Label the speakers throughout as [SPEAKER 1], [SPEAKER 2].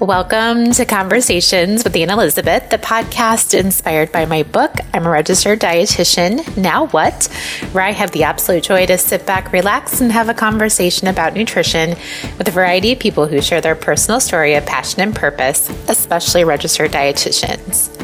[SPEAKER 1] Welcome to Conversations with Anne Elizabeth, the podcast inspired by my book, I'm a Registered Dietitian, Now What? Where I have the absolute joy to sit back, relax, and have a conversation about nutrition with a variety of people who share their personal story of passion and purpose, especially registered dietitians.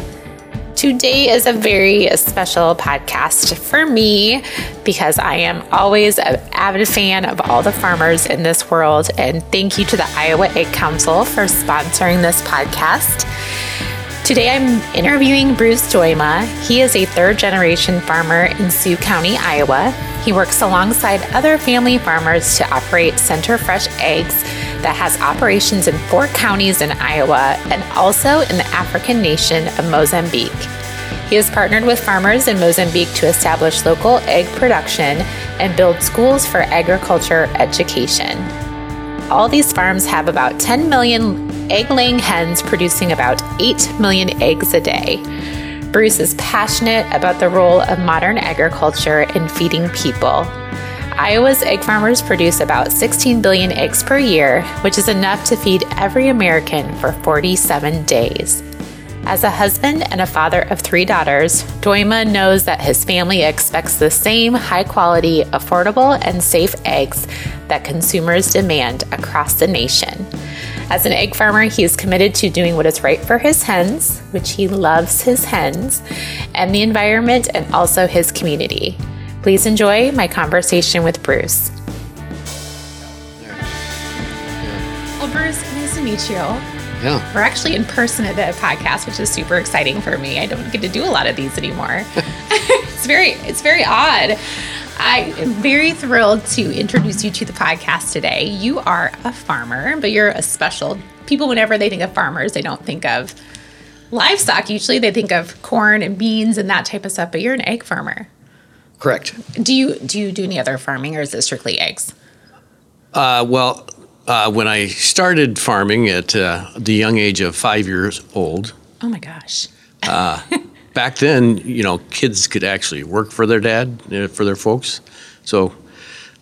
[SPEAKER 1] Today is a very special podcast for me because I am always an avid fan of all the farmers in this world. And thank you to the Iowa Egg Council for sponsoring this podcast. Today I'm interviewing Bruce Dooyema. He is a third generation farmer in Sioux County, Iowa. He works alongside other family farmers to operate Center Fresh Eggs that has operations in four counties in Iowa and also in the African nation of Mozambique. He has partnered with farmers in Mozambique to establish local egg production and build schools for agriculture education. All these farms have about 10 million egg laying hens producing about 8 million eggs a day. Bruce is passionate about the role of modern agriculture in feeding people. Iowa's egg farmers produce about 16 billion eggs per year, which is enough to feed every American for 47 days. As a husband and a father of three daughters, Dooyema knows that his family expects the same high quality, affordable, and safe eggs that consumers demand across the nation. As an egg farmer, he is committed to doing what is right for his hens, which he loves his hens, and the environment and also his community. Please enjoy my conversation with Bruce. Well, Bruce, nice to meet you.
[SPEAKER 2] Yeah.
[SPEAKER 1] We're actually in person at the podcast, which is super exciting for me. I don't get to do a lot of these anymore. it's very it's very odd. I am very thrilled to introduce you to the podcast today. You are a farmer, but you're a special people whenever they think of farmers, they don't think of livestock usually. They think of corn and beans and that type of stuff, but you're an egg farmer.
[SPEAKER 2] Correct.
[SPEAKER 1] Do you do you do any other farming or is it strictly eggs?
[SPEAKER 2] Uh, well, uh, when I started farming at uh, the young age of five years old.
[SPEAKER 1] Oh my gosh.
[SPEAKER 2] uh, back then, you know, kids could actually work for their dad, uh, for their folks. So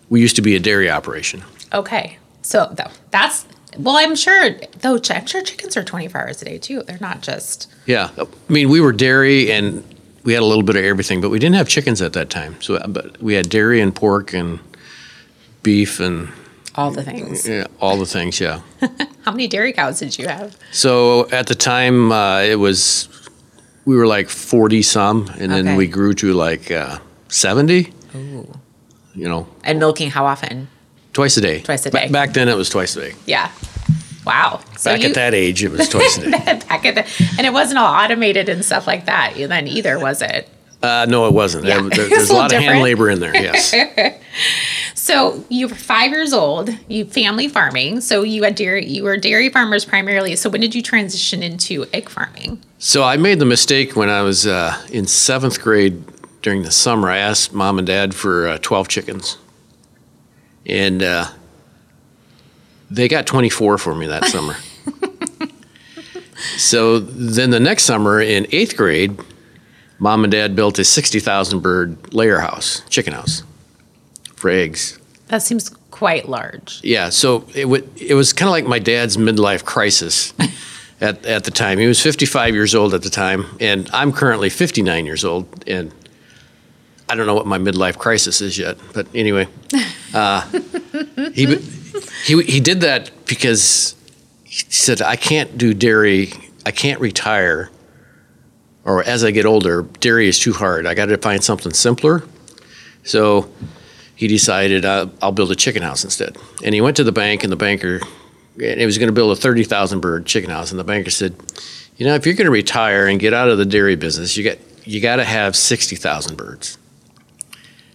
[SPEAKER 2] we used to be a dairy operation.
[SPEAKER 1] Okay. So though, that's, well, I'm sure, though, I'm sure chickens are 24 hours a day too. They're not just.
[SPEAKER 2] Yeah. I mean, we were dairy and we had a little bit of everything, but we didn't have chickens at that time. So, but we had dairy and pork and beef and
[SPEAKER 1] all the things.
[SPEAKER 2] Yeah, all the things, yeah.
[SPEAKER 1] How many dairy cows did you have?
[SPEAKER 2] So at the time, uh, it was, we were like 40 some, and then
[SPEAKER 1] Okay.
[SPEAKER 2] we grew to like uh, 70,
[SPEAKER 1] Ooh.
[SPEAKER 2] you know,
[SPEAKER 1] And milking how often?
[SPEAKER 2] twice a day.
[SPEAKER 1] Twice a
[SPEAKER 2] Ba-
[SPEAKER 1] day.
[SPEAKER 2] back then, it was twice a day.
[SPEAKER 1] Yeah. Wow. So
[SPEAKER 2] back
[SPEAKER 1] you,
[SPEAKER 2] at that age, it was twice a day.
[SPEAKER 1] back at the, and it wasn't all automated and stuff like that then either, was it?
[SPEAKER 2] Uh, no, it wasn't.
[SPEAKER 1] Yeah.
[SPEAKER 2] There- there- there's
[SPEAKER 1] a
[SPEAKER 2] a lot of hand labor in there, yes.
[SPEAKER 1] So you were five years old. You family farming. So you had dairy. You were dairy farmers primarily. So when did you transition into egg farming?
[SPEAKER 2] so I made the mistake when I was uh, in seventh grade during the summer. I asked mom and dad for uh, 12 chickens. And uh, they got 24 for me that summer. so then the next summer in eighth grade, mom and dad built a 60,000 bird layer house, chicken house for eggs.
[SPEAKER 1] That seems quite large.
[SPEAKER 2] Yeah, so it, w- it was kind of like my dad's midlife crisis at, at the time. He was 55 years old at the time, and I'm currently 59 years old, and I don't know what my midlife crisis is yet. But anyway, uh, he, he, he did that because he said, I can't do dairy, I can't retire, or as I get older, dairy is too hard. I got to find something simpler. So he decided uh, I'll build a chicken house instead. And he went to the bank, and the banker, and he was going to build a 30,000 bird chicken house. And the banker said, You know, if you're going to retire and get out of the dairy business, you got, you got to have 60,000 birds.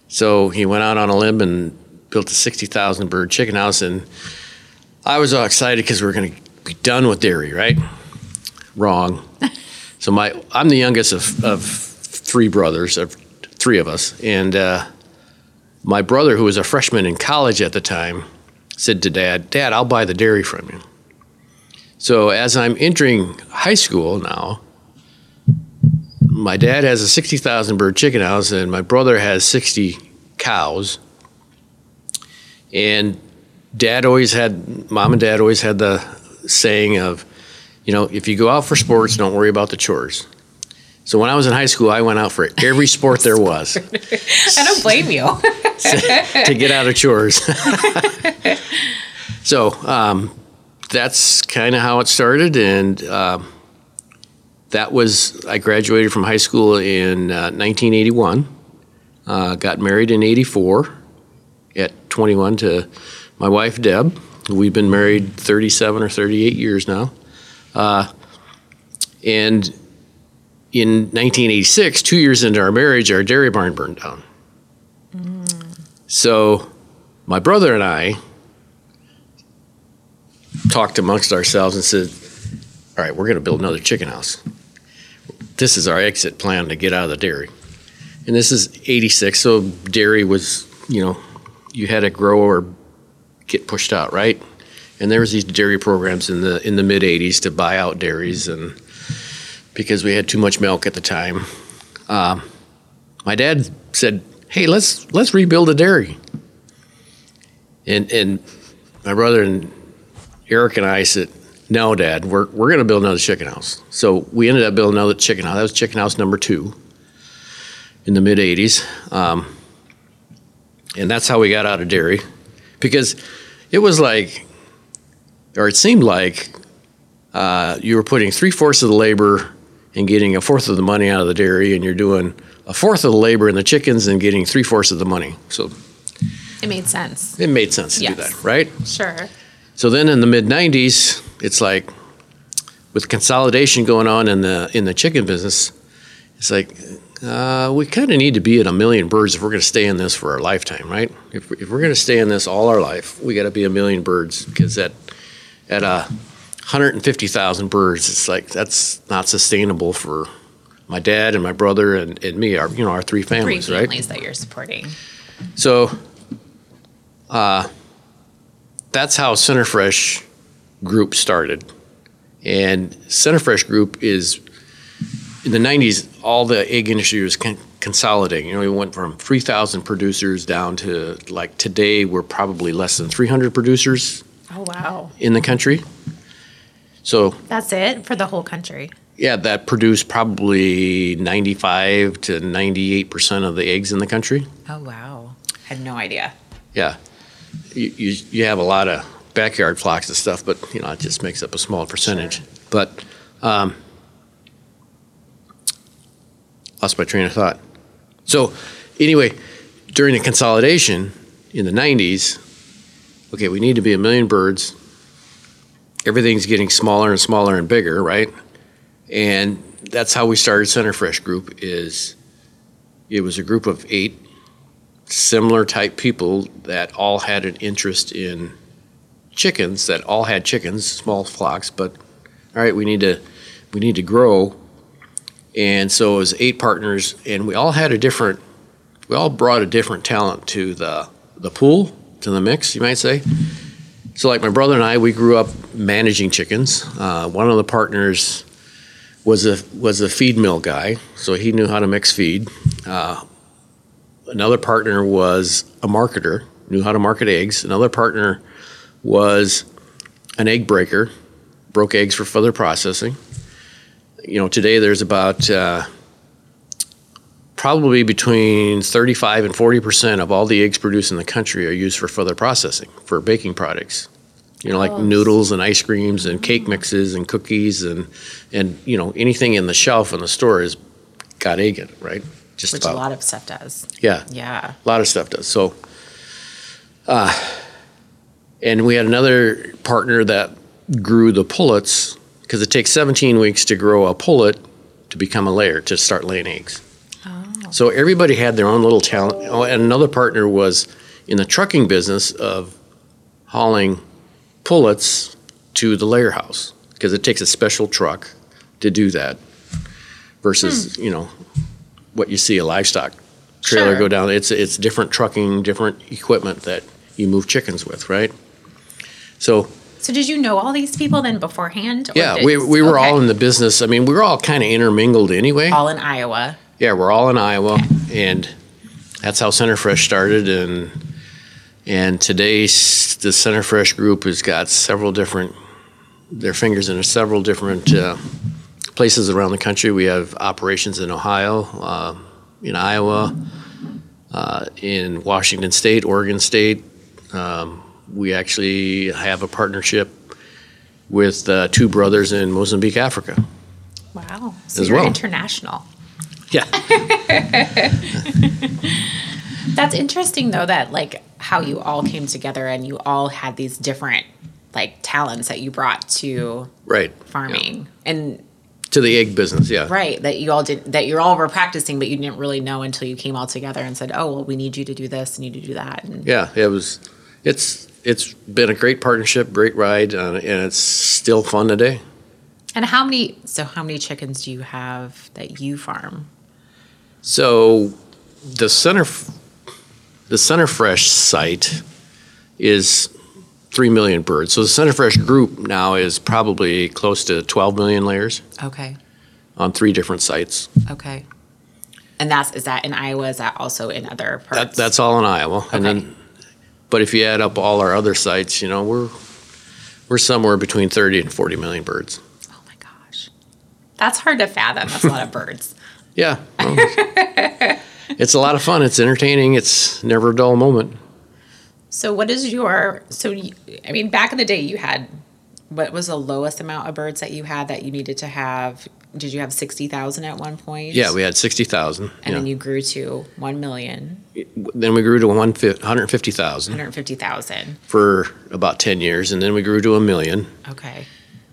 [SPEAKER 2] So he went out on a limb and built a 60,000 bird chicken house. And I was all excited because we are going to be done with dairy, right? Wrong. So my, I'm the youngest of, of three brothers, of three of us. And, uh, my brother, who was a freshman in college at the time, said to dad, Dad, I'll buy the dairy from you. So as I'm entering high school now, my dad has a 60,000 bird chicken house, and my brother has 60 cows. And dad always had, mom and dad always had the saying of, you know, if you go out for sports, don't worry about the chores. So when I was in high school, I went out for every sport there was
[SPEAKER 1] I don't blame you.
[SPEAKER 2] to get out of chores. so um, that's kind of how it started, and um, that was I graduated from high school in uh, 1981. Uh, got married in '84 at 21 to my wife Deb. We've been married 37 or 38 years now, uh, and in 1986, two years into our marriage, our dairy barn burned down. So my brother and I talked amongst ourselves and said, All right, we're going to build another chicken house. This is our exit plan to get out of the dairy. And this is 86, so dairy was, you know, you had to grow or get pushed out, right? And there was these dairy programs in the in the mid 80s to buy out dairies and because we had too much milk at the time. Um, my dad said, "Hey, let's let's rebuild a dairy." And and my brother and Eric and I said, "No, Dad, we're we're going to build another chicken house." So we ended up building another chicken house. That was chicken house number two in the mid '80s, um, and that's how we got out of dairy, because it was like, or it seemed like, uh, you were putting three fourths of the labor and getting a fourth of the money out of the dairy, and you're doing a fourth of the labor in the chickens and getting three fourths of the money. So
[SPEAKER 1] It made sense.
[SPEAKER 2] it made sense to do that, right?
[SPEAKER 1] Sure.
[SPEAKER 2] So then in the mid '90s, it's like with consolidation going on in the in the chicken business, it's like uh, we kind of need to be at a million birds if we're going to stay in this for our lifetime, right? If, if we're going to stay in this all our life, we got to be a million birds because at at a 150,000 birds, it's like that's not sustainable for my dad and my brother and, and me, our you know our three
[SPEAKER 1] Three
[SPEAKER 2] families, right?
[SPEAKER 1] families that you're supporting.
[SPEAKER 2] So, uh, that's how Centerfresh Group started. And Centerfresh Group is, in the 90s, all the egg industry was con- consolidating. You know, we went from 3,000 producers down to, like, today, we're probably less than 300 producers
[SPEAKER 1] Oh wow.
[SPEAKER 2] in the country. So,
[SPEAKER 1] That's it for the whole country.
[SPEAKER 2] yeah, that produce probably 95 to 98% of the eggs in the country.
[SPEAKER 1] Oh wow. Had no idea.
[SPEAKER 2] Yeah, you, you, you have a lot of backyard flocks and stuff, but you know it just makes up a small percentage. Sure. But um, lost my train of thought. So anyway, during the consolidation in the '90s, okay, we need to be a million birds. Everything's getting smaller and smaller and bigger, right? And that's how we started Center Fresh Group. Is it was a group of eight similar type people that all had an interest in chickens that all had chickens small flocks but all right we need to we need to grow and so it was eight partners and we all had a different we all brought a different talent to the the pool to the mix you might say so like my brother and i we grew up managing chickens uh, one of the partners was a was a feed mill guy so he knew how to mix feed uh, another partner was a marketer, knew how to market eggs. Another partner was an egg breaker, broke eggs for further processing. You know, today there's about uh, probably between 35 and 40 percent of all the eggs produced in the country are used for further processing for baking products. You know, like
[SPEAKER 1] Oh.
[SPEAKER 2] noodles and ice creams and cake mixes and cookies and and you know anything in the shelf in the store has got egg in it, right? Just
[SPEAKER 1] Which
[SPEAKER 2] about.
[SPEAKER 1] a lot of stuff does.
[SPEAKER 2] yeah.
[SPEAKER 1] Yeah.
[SPEAKER 2] A lot of stuff does. So, uh, and we had another partner that grew the pullets because it takes 17 weeks to grow a pullet to become a layer to start laying eggs. Oh. So everybody had their own little talent. Oh, and another partner was in the trucking business of hauling pullets to the layer house because it takes a special truck to do that versus, hmm. you know, what you see a livestock trailer
[SPEAKER 1] Sure.
[SPEAKER 2] go down. It's it's different trucking, different equipment that you move chickens with, right? So
[SPEAKER 1] So did you know all these people then beforehand? or
[SPEAKER 2] yeah,
[SPEAKER 1] did-
[SPEAKER 2] we we were all in the business. I mean, we were all kind of intermingled anyway.
[SPEAKER 1] all in Iowa.
[SPEAKER 2] Yeah, we're all in Iowa, and that's how Center Fresh started. And and today, the Center Fresh group has got several different their fingers in several different uh, places around the country. We have operations in Ohio, uh, in Iowa, uh, in Washington State, Oregon State. Um, we actually have a partnership with uh, two brothers in Mozambique, Africa.
[SPEAKER 1] Wow. So
[SPEAKER 2] As
[SPEAKER 1] you're
[SPEAKER 2] well.
[SPEAKER 1] international.
[SPEAKER 2] Yeah.
[SPEAKER 1] That's interesting though that like how you all came together and you all had these different like talents that you brought to
[SPEAKER 2] right.
[SPEAKER 1] farming. And
[SPEAKER 2] To the egg business, yeah.
[SPEAKER 1] right, that you all did that you all were practicing but you didn't really know until you came all together and said, "Oh, well, we need you to do this and you to do that." And
[SPEAKER 2] Yeah, it was. It's it's been a great partnership, great ride, uh, and it's still fun today.
[SPEAKER 1] And how many so how many chickens do you have that you farm?
[SPEAKER 2] So the center the Center Fresh site is three million birds. So the Center Fresh group now is probably close to twelve million layers
[SPEAKER 1] Okay.
[SPEAKER 2] on three different sites.
[SPEAKER 1] Okay. And that's is that in Iowa? Is that also in other parts?
[SPEAKER 2] That, that's all in Iowa, and then, but if you add up all our other sites, you know we're we're somewhere between thirty and forty million birds.
[SPEAKER 1] oh my gosh, that's hard to fathom. That's a lot of birds.
[SPEAKER 2] Yeah. well, it's a lot of fun. It's entertaining. It's never a dull moment.
[SPEAKER 1] So what is your so you, I mean back in the day you had what was the lowest amount of birds that you had that you needed to have? Did you have sixty thousand at one point?
[SPEAKER 2] Yeah, we had 60,000.
[SPEAKER 1] and
[SPEAKER 2] yeah.
[SPEAKER 1] then you grew to one million,
[SPEAKER 2] Then we grew to 150,000
[SPEAKER 1] one hundred fifty thousand.
[SPEAKER 2] for about 10 years. And then we grew to a million.
[SPEAKER 1] Okay.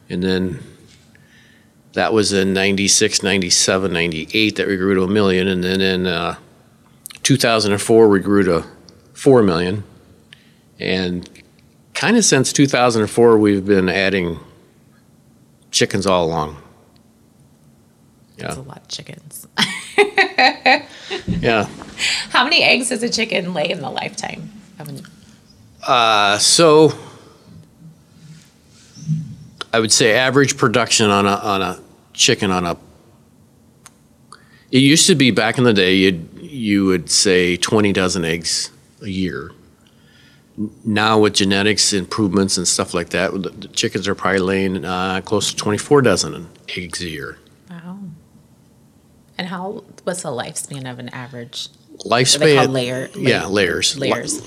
[SPEAKER 2] And then that was in 96, 97, 98 that we grew to a million. And then in uh, 2004, we grew to 4 million. And kind of since 2004, we've been adding chickens all along.
[SPEAKER 1] That's a lot of chickens.
[SPEAKER 2] Yeah.
[SPEAKER 1] How many eggs does a chicken lay in the lifetime?
[SPEAKER 2] Uh, so I would say average production on a on a chicken on a. It used to be back in the day you'd you would say twenty dozen eggs a year. Now with genetics improvements and stuff like that, the, chickens are probably laying uh, close to twenty four dozen eggs a year.
[SPEAKER 1] And how what's the lifespan of an average?
[SPEAKER 2] Lifespan,
[SPEAKER 1] layer?
[SPEAKER 2] yeah, layers,
[SPEAKER 1] Layers.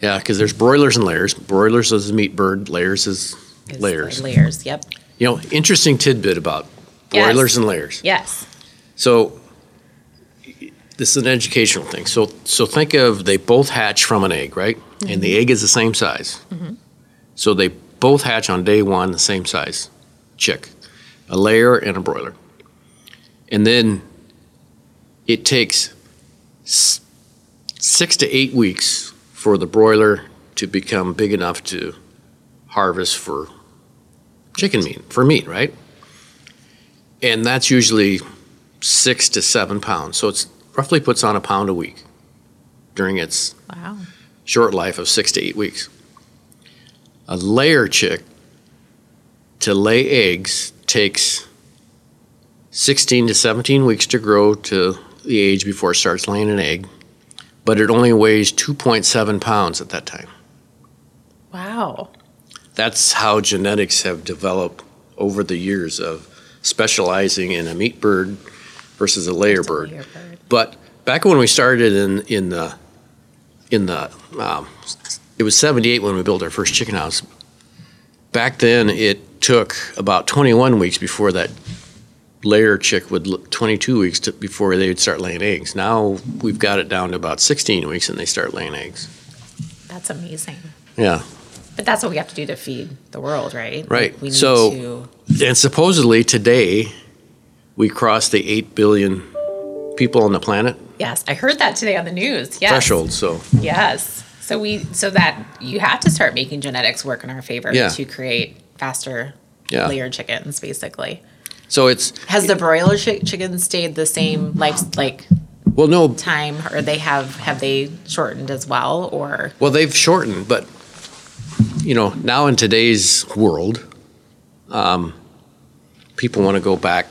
[SPEAKER 2] yeah, because there's broilers and layers. Broilers is a meat bird. Layers is
[SPEAKER 1] Is
[SPEAKER 2] layers.
[SPEAKER 1] like layers. Yep.
[SPEAKER 2] You know, interesting tidbit about
[SPEAKER 1] Yes.
[SPEAKER 2] broilers and layers.
[SPEAKER 1] Yes.
[SPEAKER 2] So this is an educational thing. So so think of they both hatch from an egg, right? And the egg is the same size. Mm-hmm. So they both hatch on day one, the same size chick, a layer and a broiler. And then it takes six to eight weeks for the broiler to become big enough to harvest for chicken meat, for meat, right? And that's usually six to seven pounds. So it's roughly puts on a pound a week during its
[SPEAKER 1] Wow.
[SPEAKER 2] short life of six to eight weeks. A layer chick to lay eggs takes 16 to 17 weeks to grow to the age before it starts laying an egg, but it only weighs 2.7 pounds at that time.
[SPEAKER 1] Wow.
[SPEAKER 2] That's how genetics have developed over the years of specializing in a meat bird versus a layer bird.
[SPEAKER 1] Layer bird.
[SPEAKER 2] But back when we started in in the in the um, it was 78 when we built our first chicken house. Back then, it took about 21 weeks before that layer chick would l- 22 weeks to, before they would start laying eggs. Now we've got it down to about 16 weeks and they start laying eggs.
[SPEAKER 1] That's amazing.
[SPEAKER 2] Yeah.
[SPEAKER 1] But that's what we have to do to feed the world, right?
[SPEAKER 2] Right.
[SPEAKER 1] We need
[SPEAKER 2] So-
[SPEAKER 1] to.
[SPEAKER 2] And supposedly today, we crossed the 8 billion people on the planet
[SPEAKER 1] Yes, I heard that today on the news. Yes.
[SPEAKER 2] threshold. So,
[SPEAKER 1] Yes. So we so that you have to start making genetics work in our favor
[SPEAKER 2] Yeah.
[SPEAKER 1] to create faster
[SPEAKER 2] yeah.
[SPEAKER 1] layered chickens, basically.
[SPEAKER 2] So it's,
[SPEAKER 1] Has the broiler chi- chicken stayed the same life like
[SPEAKER 2] well, no,
[SPEAKER 1] time, or they have have they shortened as well, or
[SPEAKER 2] Well, they've shortened, but you know, now in today's world, um, people want to go back.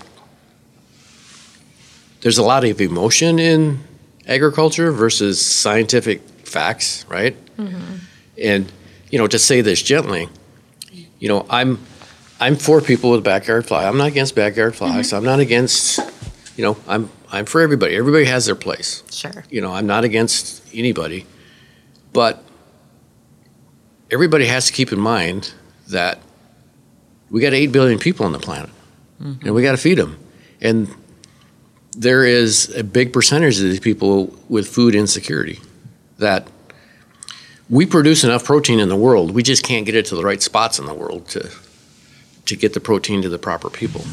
[SPEAKER 2] There's a lot of emotion in agriculture versus scientific facts, right? And you know, to say this gently, you know, I'm I'm for people with backyard fly. I'm not against backyard flies. Mm-hmm. I'm not against, you know, I'm I'm for everybody. Everybody has their place.
[SPEAKER 1] Sure.
[SPEAKER 2] You know, I'm not against anybody, but everybody has to keep in mind that we got 8 billion people on the planet mm-hmm. and we got to feed them. And there is a big percentage of these people with food insecurity that we produce enough protein in the world. We just can't get it to the right spots in the world to to get the protein to the proper people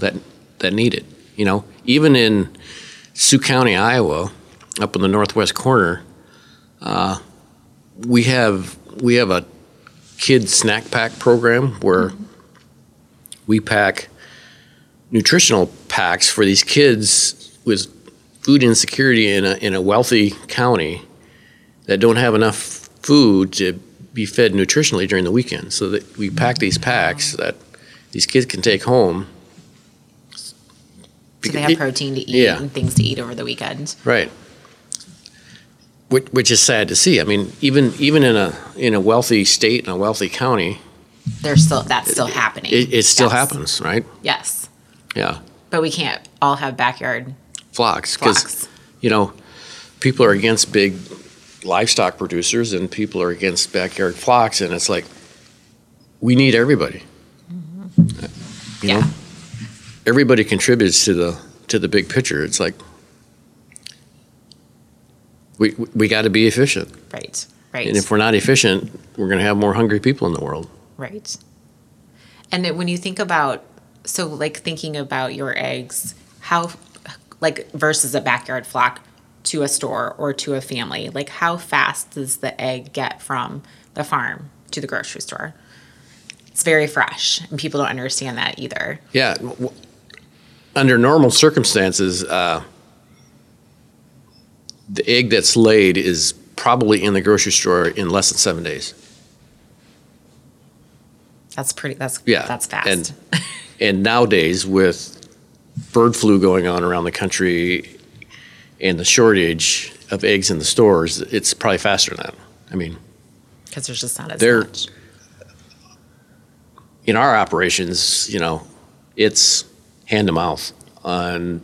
[SPEAKER 2] that that need it. You know, even in Sioux County, Iowa, up in the northwest corner, uh, we have we have a kid snack pack program where we pack nutritional packs for these kids with food insecurity in a in a wealthy county that don't have enough food to be fed nutritionally during the weekend. So that we pack these packs that these kids can take home.
[SPEAKER 1] So they have protein to eat
[SPEAKER 2] Yeah.
[SPEAKER 1] and things to eat over the weekend.
[SPEAKER 2] Right. Which, which is sad to see. I mean, even even in a in a wealthy state and a wealthy county,
[SPEAKER 1] There's still that's still happening.
[SPEAKER 2] it, it still
[SPEAKER 1] Yes.
[SPEAKER 2] happens, right?
[SPEAKER 1] Yes.
[SPEAKER 2] Yeah,
[SPEAKER 1] But we can't all have backyard
[SPEAKER 2] flocks because you know people are against big livestock producers and people are against backyard flocks, and it's like we need everybody. You
[SPEAKER 1] Yeah.
[SPEAKER 2] know, everybody contributes to the to the big picture. It's like we we got to be efficient.
[SPEAKER 1] Right. Right.
[SPEAKER 2] And if we're not efficient, we're going to have more hungry people in the world.
[SPEAKER 1] Right. And then when you think about, so like thinking about your eggs, how, like versus a backyard flock to a store or to a family, like how fast does the egg get from the farm to the grocery store? It's very fresh, and people don't understand that either.
[SPEAKER 2] Yeah. Under normal circumstances, uh, the egg that's laid is probably in the grocery store in less than seven days.
[SPEAKER 1] That's pretty. That's
[SPEAKER 2] Yeah.
[SPEAKER 1] That's fast.
[SPEAKER 2] And, and nowadays, with bird flu going on around the country and the shortage of eggs in the stores, it's probably faster than that. I mean,
[SPEAKER 1] because there's just not as
[SPEAKER 2] They're-
[SPEAKER 1] much.
[SPEAKER 2] In our operations, you know, it's hand to mouth. And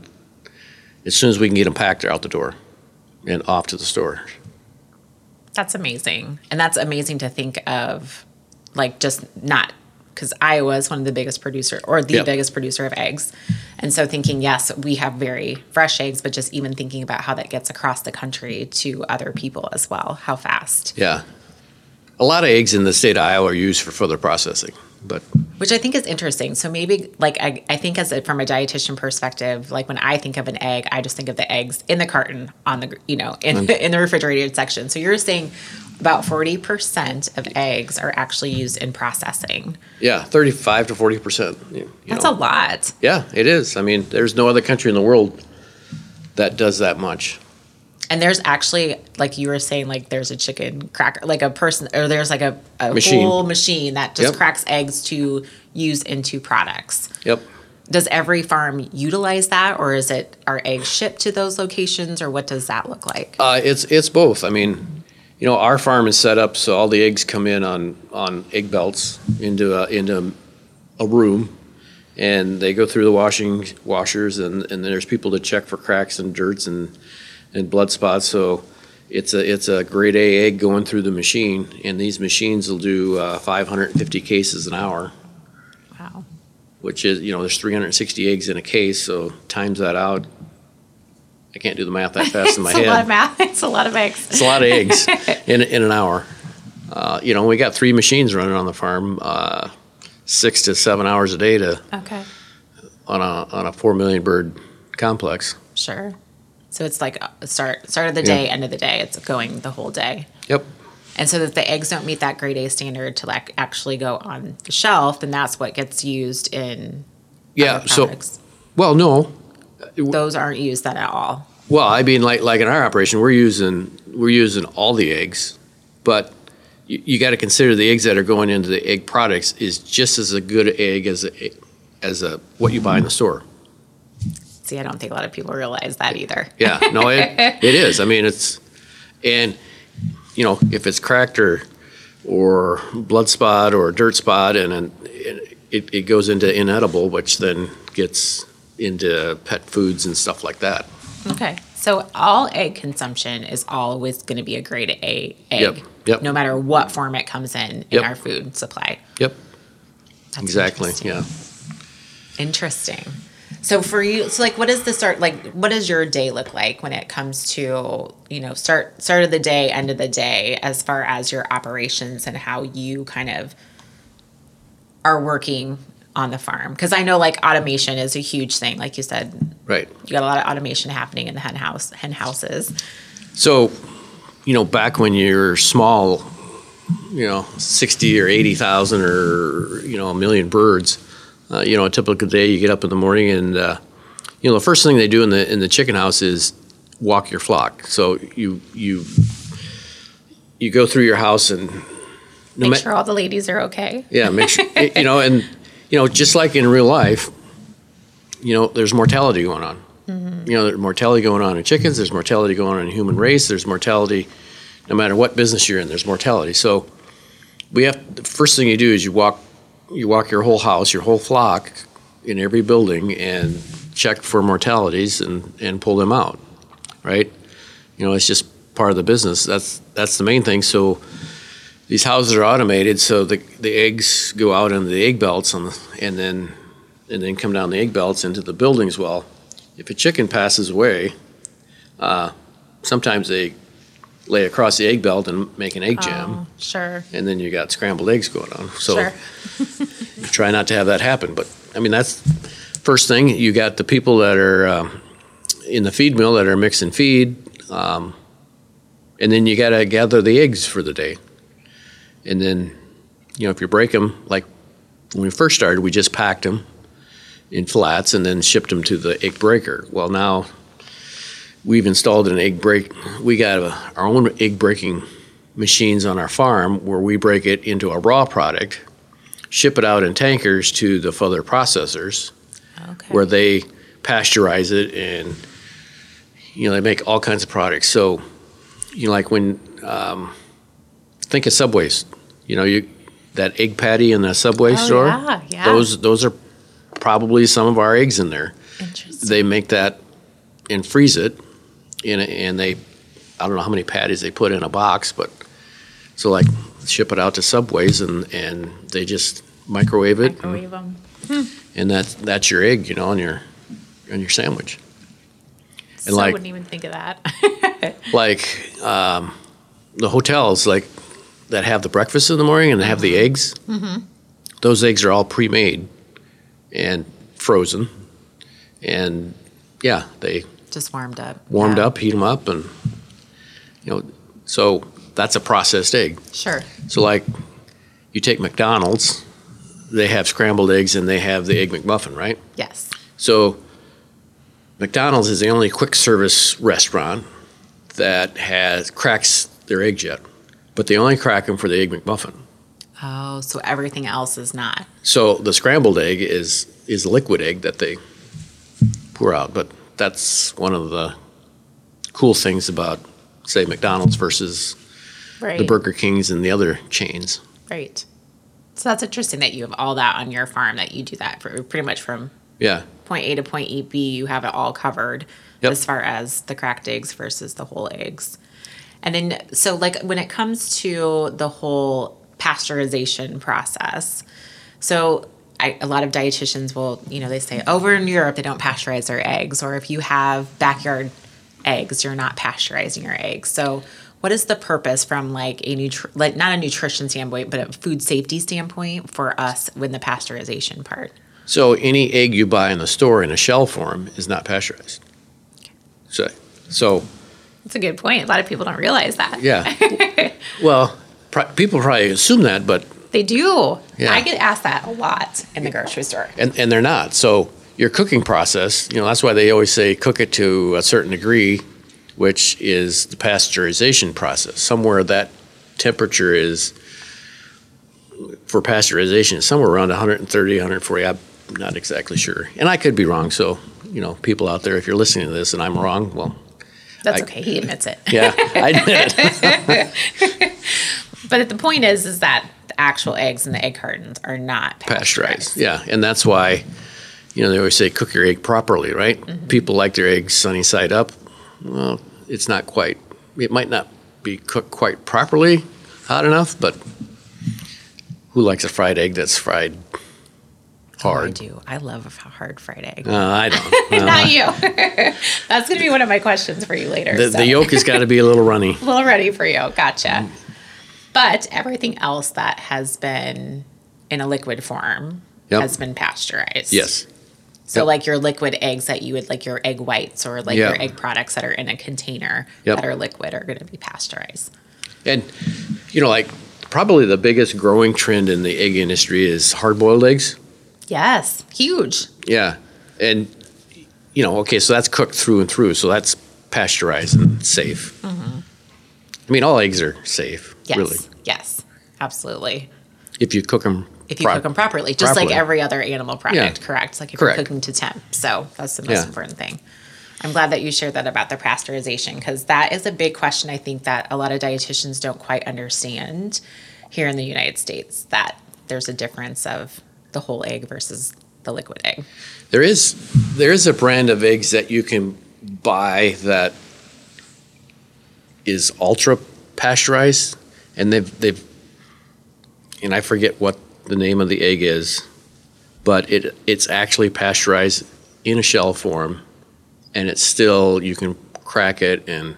[SPEAKER 2] as soon as we can get them packed, they're out the door and off to the store.
[SPEAKER 1] That's amazing. And that's amazing to think of, like, just not because Iowa is one of the biggest producer or the
[SPEAKER 2] Yep.
[SPEAKER 1] biggest producer of eggs. And so thinking, yes, we have very fresh eggs, but just even thinking about how that gets across the country to other people as well, how fast.
[SPEAKER 2] Yeah. A lot of eggs in the state of Iowa are used for further processing, but
[SPEAKER 1] Which I think is interesting. So maybe like I, I think as a, from a dietitian perspective, like when I think of an egg, I just think of the eggs in the carton on the you know in in the refrigerated section. So you're saying about forty percent of eggs are actually used in processing.
[SPEAKER 2] yeah, 35 to 40%. you- you
[SPEAKER 1] That's
[SPEAKER 2] know.
[SPEAKER 1] a lot.
[SPEAKER 2] Yeah, it is. I mean, there's no other country in the world that does that much.
[SPEAKER 1] And there's actually, like you were saying, like there's a chicken cracker, like a person, or there's like a, a
[SPEAKER 2] Machine.
[SPEAKER 1] whole machine that just
[SPEAKER 2] Yep.
[SPEAKER 1] cracks eggs to use into products.
[SPEAKER 2] Yep.
[SPEAKER 1] Does every farm utilize that, or is it are eggs shipped to those locations, or what does that look like?
[SPEAKER 2] Uh, it's it's both. I mean, you know, our farm is set up so all the eggs come in on on egg belts into a into a room, and they go through the washing washers, and and there's people to check for cracks and dirts and and blood spots. So it's a it's a grade A egg going through the machine, and these machines will do uh, 550 cases an hour,
[SPEAKER 1] Wow,
[SPEAKER 2] which is you know there's 360 eggs in a case. So times that out. I can't do the math that fast in my head.
[SPEAKER 1] it's a lot of math. It's a lot of eggs.
[SPEAKER 2] It's a lot of eggs in, in an hour. Uh, you know, we got three machines running on the farm, uh, six to seven hours a day to
[SPEAKER 1] Okay,
[SPEAKER 2] on a on a four million bird complex.
[SPEAKER 1] sure. So it's like uh, start start of the
[SPEAKER 2] Yeah.
[SPEAKER 1] day, end of the day. It's going the whole day.
[SPEAKER 2] Yep.
[SPEAKER 1] And so that the eggs don't meet that grade A standard to like actually go on the shelf, then that's what gets used in
[SPEAKER 2] Yeah. So, well, no.
[SPEAKER 1] those aren't used then at all.
[SPEAKER 2] Well, I mean, like like in our operation, we're using we're using all the eggs, but you, you got to consider the eggs that are going into the egg products is just as a good egg as a, as a what you buy in the store.
[SPEAKER 1] See, I don't think a lot of people realize that either.
[SPEAKER 2] Yeah, no, it, it is. I mean, it's, and, you know, if it's cracked or, or blood spot or dirt spot and, and it, it goes into inedible, which then gets into pet foods and stuff like that.
[SPEAKER 1] Okay. So all egg consumption is always going to be a grade A egg,
[SPEAKER 2] Yep, yep.
[SPEAKER 1] no matter what form it comes in in
[SPEAKER 2] Yep.
[SPEAKER 1] our food supply.
[SPEAKER 2] Yep,
[SPEAKER 1] That's
[SPEAKER 2] exactly.
[SPEAKER 1] interesting.
[SPEAKER 2] Yeah.
[SPEAKER 1] Interesting. So for you, so like, what does the start like? What does your day look like when it comes to you know start start of the day, end of the day, as far as your operations and how you kind of are working on the farm? Because I know like automation is a huge thing. Like you said,
[SPEAKER 2] Right.
[SPEAKER 1] you got a lot of automation happening in the hen house hen houses.
[SPEAKER 2] So, you know, back when you're small, you know, 60 or 80,000 or, you know, a million birds, uh, you know, a typical day you get up in the morning and, uh, you know, the first thing they do in the, in the chicken house is walk your flock. So you, you, you go through your house and no
[SPEAKER 1] Make
[SPEAKER 2] ma-
[SPEAKER 1] sure all the ladies are okay.
[SPEAKER 2] yeah, make sure, you know, and, you know, just like in real life, you know, there's mortality going on. You know, there's mortality going on in chickens, there's mortality going on in human race, there's mortality, no matter what business you're in, there's mortality. So we have, the first thing you do is you walk, you walk your whole house, your whole flock in every building and check for mortalities and, and pull them out, right? You know, it's just part of the business. That's, that's the main thing. So these houses are automated, so the, the eggs go out into the egg belts the, and then and then come down the egg belts into the buildings. Well, if a chicken passes away, uh, sometimes they lay across the egg belt and make an egg jam,
[SPEAKER 1] Oh, sure.
[SPEAKER 2] and then you got scrambled eggs going on. So
[SPEAKER 1] Sure.
[SPEAKER 2] try not to have that happen. But I mean, that's first thing. You got the people that are um, in the feed mill that are mixing feed, um, and then you got to gather the eggs for the day. And then, you know, if you break them, like when we first started, we just packed them in flats and then shipped them to the egg breaker. Well, now we've installed an egg break. We got a, our own egg breaking machines on our farm where we break it into a raw product ship it out in tankers to the further processors
[SPEAKER 1] Okay.
[SPEAKER 2] where they pasteurize it and you know they make all kinds of products so you know like when um, think of subways you know you that egg patty in the subway
[SPEAKER 1] Oh,
[SPEAKER 2] store
[SPEAKER 1] yeah, yeah.
[SPEAKER 2] those those are probably some of our eggs in there
[SPEAKER 1] Interesting.
[SPEAKER 2] they make that and freeze it in a, and they I don't know how many patties they put in a box but so like ship it out to subways and and they just microwave it. And,
[SPEAKER 1] Microwave 'em. Hmm.
[SPEAKER 2] and that's that's your egg you know on your on your sandwich.
[SPEAKER 1] So
[SPEAKER 2] like-
[SPEAKER 1] I wouldn't even think of that.
[SPEAKER 2] like um, the hotels like that have the breakfast in the morning and they have the mm-hmm. eggs mm-hmm. those eggs are all pre-made and frozen. And yeah they
[SPEAKER 1] Just warmed up.
[SPEAKER 2] warmed
[SPEAKER 1] Yeah.
[SPEAKER 2] up, heat them up, and you know, so that's a processed egg.
[SPEAKER 1] Sure.
[SPEAKER 2] So like, you take McDonald's, they have scrambled eggs and they have the egg McMuffin, right?
[SPEAKER 1] Yes.
[SPEAKER 2] So McDonald's is the only quick service restaurant that has cracks their eggs yet, but they only crack them for the egg McMuffin.
[SPEAKER 1] Oh, so everything else is not.
[SPEAKER 2] So the scrambled egg is is liquid egg that they pour out, but that's one of the cool things about say McDonald's versus
[SPEAKER 1] Right.
[SPEAKER 2] the Burger Kings and the other chains.
[SPEAKER 1] Right. So that's interesting that you have all that on your farm that you do that for pretty much from
[SPEAKER 2] Yeah.
[SPEAKER 1] point A to point E B, you have it all covered
[SPEAKER 2] Yep.
[SPEAKER 1] as far as the cracked eggs versus the whole eggs. And then, so like when it comes to the whole pasteurization process, so I, a lot of dietitians will, you know, they say over in Europe they don't pasteurize their eggs, or if you have backyard eggs, you're not pasteurizing your eggs. So, what is the purpose from like a nutri- like not a nutrition standpoint, but a food safety standpoint for us with the pasteurization part?
[SPEAKER 2] So any egg you buy in the store in a shell form is not pasteurized. So, so
[SPEAKER 1] That's a good point. A lot of people don't realize that.
[SPEAKER 2] yeah. well, pr- people probably assume that, but
[SPEAKER 1] They do.
[SPEAKER 2] Yeah.
[SPEAKER 1] I get asked that a lot in the grocery store.
[SPEAKER 2] and, and they're not. So your cooking process, you know, that's why they always say cook it to a certain degree, which is the pasteurization process. Somewhere that temperature is for pasteurization is somewhere around 130, 140. I'm not exactly sure, and I could be wrong. So you know, people out there, if you're listening to this and I'm wrong, well,
[SPEAKER 1] That's
[SPEAKER 2] I-
[SPEAKER 1] okay. He admits it.
[SPEAKER 2] yeah, I did it.
[SPEAKER 1] But the point is, is that actual eggs in the egg cartons are not
[SPEAKER 2] pasteurized.
[SPEAKER 1] pasteurized.
[SPEAKER 2] Yeah, and that's why, you know, they always say cook your egg properly, right?
[SPEAKER 1] Mm-hmm.
[SPEAKER 2] People like their eggs sunny side up. Well, it's not quite. It might not be cooked quite properly, hot enough, but who likes a fried egg that's fried hard.
[SPEAKER 1] I do. I love a hard fried egg.
[SPEAKER 2] Uh, I don't. Uh,
[SPEAKER 1] Not you. That's going to be one of my questions for you later.
[SPEAKER 2] the,
[SPEAKER 1] so.
[SPEAKER 2] the yolk has got to be a little runny.
[SPEAKER 1] a little ready for you. Gotcha. But everything else that has been in a liquid form
[SPEAKER 2] Yep.
[SPEAKER 1] has been pasteurized.
[SPEAKER 2] Yes.
[SPEAKER 1] So
[SPEAKER 2] Yep.
[SPEAKER 1] like your liquid eggs that you would like your egg whites or like
[SPEAKER 2] Yeah.
[SPEAKER 1] your egg products that are in a container
[SPEAKER 2] Yep.
[SPEAKER 1] that are liquid are going to be pasteurized.
[SPEAKER 2] And, you know, like probably the biggest growing trend in the egg industry is hard boiled eggs.
[SPEAKER 1] Yes, huge.
[SPEAKER 2] Yeah. And, you know, okay, so that's cooked through and through. So that's pasteurized and safe. Mm-hmm. I mean, all eggs are safe,
[SPEAKER 1] Yes.
[SPEAKER 2] really,
[SPEAKER 1] Yes. Absolutely.
[SPEAKER 2] if you cook them.
[SPEAKER 1] If you cook them properly, just like every other animal product,
[SPEAKER 2] Yeah.
[SPEAKER 1] correct? Like if
[SPEAKER 2] Correct.
[SPEAKER 1] you're cooking to temp. So that's the most
[SPEAKER 2] Yeah.
[SPEAKER 1] important thing. I'm glad that you shared that about the pasteurization because that is a big question I think that a lot of dietitians don't quite understand here in the United States that there's a difference of the whole egg versus the liquid egg.
[SPEAKER 2] There is there is a brand of eggs that you can buy that is ultra pasteurized, and they've they've and I forget what the name of the egg is, but it it's actually pasteurized in a shell form, and it's still you can crack it and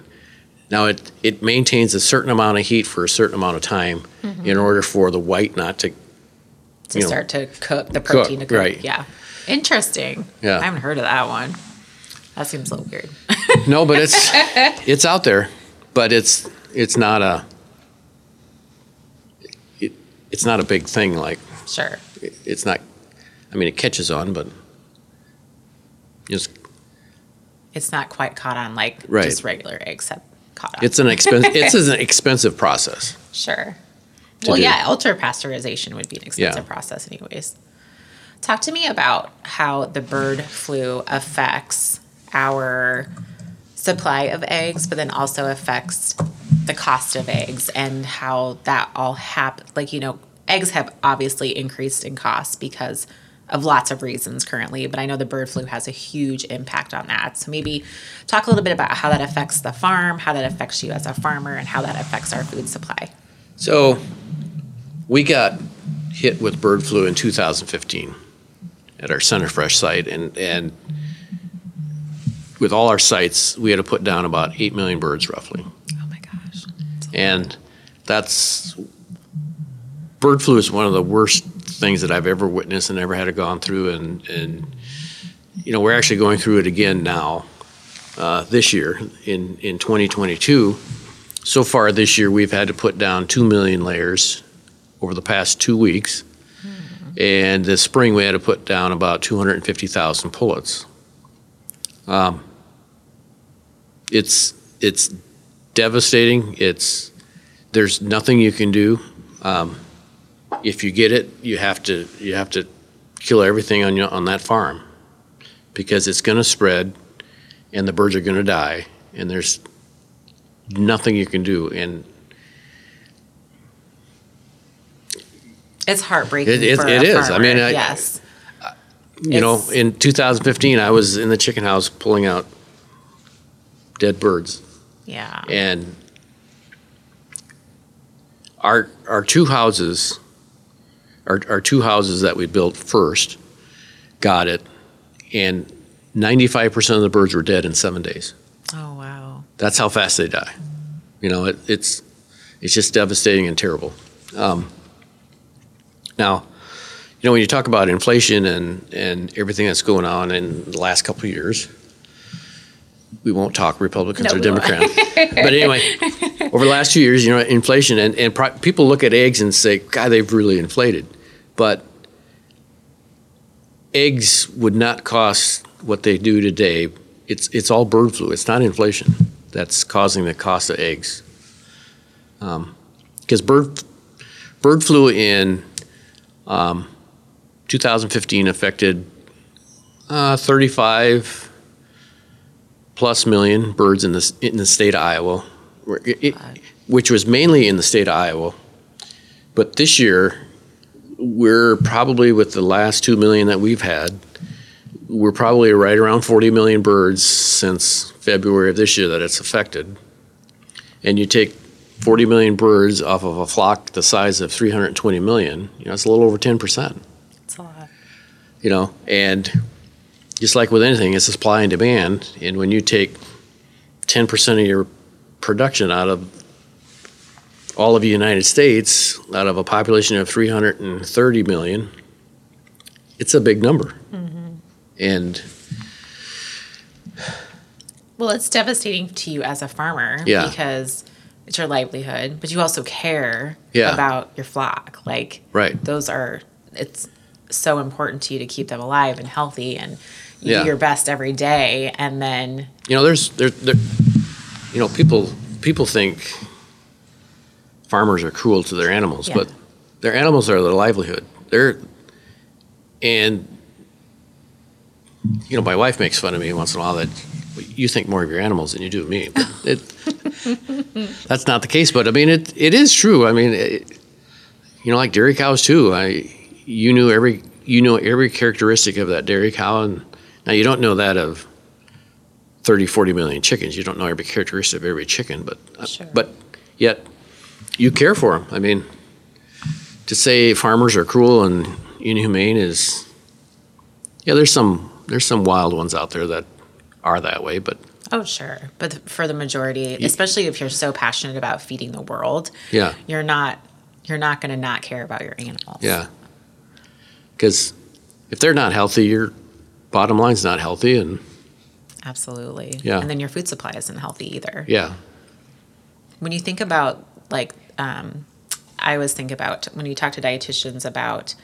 [SPEAKER 2] now it it maintains a certain amount of heat for a certain amount of time mm-hmm. in order for the white not to
[SPEAKER 1] to
[SPEAKER 2] You know,
[SPEAKER 1] start to cook the protein to cook.
[SPEAKER 2] right.
[SPEAKER 1] Yeah. Interesting.
[SPEAKER 2] Yeah.
[SPEAKER 1] I haven't heard of that one. That seems a little weird.
[SPEAKER 2] No, but it's it's out there, but it's it's not a it's not a big thing. Like
[SPEAKER 1] sure.
[SPEAKER 2] it's not. I mean, it catches on, but just
[SPEAKER 1] It's not quite caught on like
[SPEAKER 2] Right.
[SPEAKER 1] just regular eggs have caught on.
[SPEAKER 2] it's an expensive it's an expensive process.
[SPEAKER 1] Sure. Well,
[SPEAKER 2] do.
[SPEAKER 1] yeah, ultra pasteurization would be an expensive
[SPEAKER 2] Yeah.
[SPEAKER 1] process, anyways. Talk to me about how the bird flu affects our supply of eggs, but then also affects the cost of eggs and how that all happens. Like, you know, eggs have obviously increased in cost because of lots of reasons currently, but I know the bird flu has a huge impact on that. So maybe talk a little bit about how that affects the farm, how that affects you as a farmer, and how that affects our food supply.
[SPEAKER 2] So we got hit with bird flu in 2015 at our Center Fresh site, and and with all our sites, we had to put down about eight million birds roughly. And that's bird flu is one of the worst things that I've ever witnessed and ever had to gone through. And and you know we're actually going through it again now uh, this year in in 2022 so far this year we've had to put down 2 million layers over the past 2 weeks. And this spring we had to put down about 250,000 pullets um, it's it's devastating it's there's nothing you can do. Um, if you get it, you have to you have to kill everything on your, on that farm because it's going to spread, and the birds are going to die, and there's nothing you can do. And
[SPEAKER 1] It's heartbreaking.
[SPEAKER 2] It- it- it is. I mean, I-
[SPEAKER 1] yes,
[SPEAKER 2] you know, in 2015, I was in the chicken house pulling out dead birds,
[SPEAKER 1] yeah,
[SPEAKER 2] and our our two houses, our our two houses that we built first, got it, and 95% of the birds were dead in seven days.
[SPEAKER 1] Oh wow.
[SPEAKER 2] That's how fast they die. You know, it, it's it's just devastating and terrible. Um, now, you know, when you talk about inflation and and everything that's going on in the last couple of years, we won't talk Republicans
[SPEAKER 1] No,
[SPEAKER 2] or. Democrats. but anyway, over the last two years, you know, inflation and and pro- people look at eggs and say, God, they've really inflated, but eggs would not cost what they do today. It's it's all bird flu. It's not inflation that's causing the cost of eggs. Because bird bird flu in um, 2015 affected uh, 35 plus million birds in the in the state of Iowa, it- which was mainly in the state of Iowa. But this year, we're probably with the last two million that we've had, we're probably right around 40 million birds since February of this year that it's affected. And you take 40 million birds off of a flock the size of 320 million, you know, it's a little over 10%.
[SPEAKER 1] It's a lot.
[SPEAKER 2] You know, and just like with anything, it's supply and demand. And when you take 10% of your production out of all of the United States, out of a population of 330 million, it's a big number. Mm-hmm. And
[SPEAKER 1] Well, it's devastating to you as a farmer
[SPEAKER 2] Yeah.
[SPEAKER 1] because it's your livelihood, but you also care
[SPEAKER 2] Yeah.
[SPEAKER 1] about your flock. Like,
[SPEAKER 2] Right.
[SPEAKER 1] those are, it's so important to you to keep them alive and healthy and you
[SPEAKER 2] Yeah.
[SPEAKER 1] do your best every day. And then,
[SPEAKER 2] you know, there's there, there you know, people people think farmers are cruel to their animals,
[SPEAKER 1] Yeah.
[SPEAKER 2] but their animals are their livelihood. They're and you know, my wife makes fun of me once in a while that you think more of your animals than you do of me. But it, that's not the case. But I mean, it it is true. I mean, it, you know, like dairy cows too. I you knew every you know every characteristic of that dairy cow, and now you don't know that of 30, 40 million chickens. You don't know every characteristic of every chicken, but uh,
[SPEAKER 1] Sure.
[SPEAKER 2] but yet you care for them. I mean, to say farmers are cruel and inhumane is yeah. There's some there's some wild ones out there that are that way, but
[SPEAKER 1] oh, sure. But for the majority, especially if you're so passionate about feeding the world,
[SPEAKER 2] yeah,
[SPEAKER 1] you're not, you're not going to not care about your animals.
[SPEAKER 2] yeah. Because if they're not healthy, your bottom line's not healthy, and
[SPEAKER 1] Absolutely.
[SPEAKER 2] Yeah.
[SPEAKER 1] And then your food supply isn't healthy either.
[SPEAKER 2] yeah,
[SPEAKER 1] when you think about like um, i always think about when you talk to dietitians about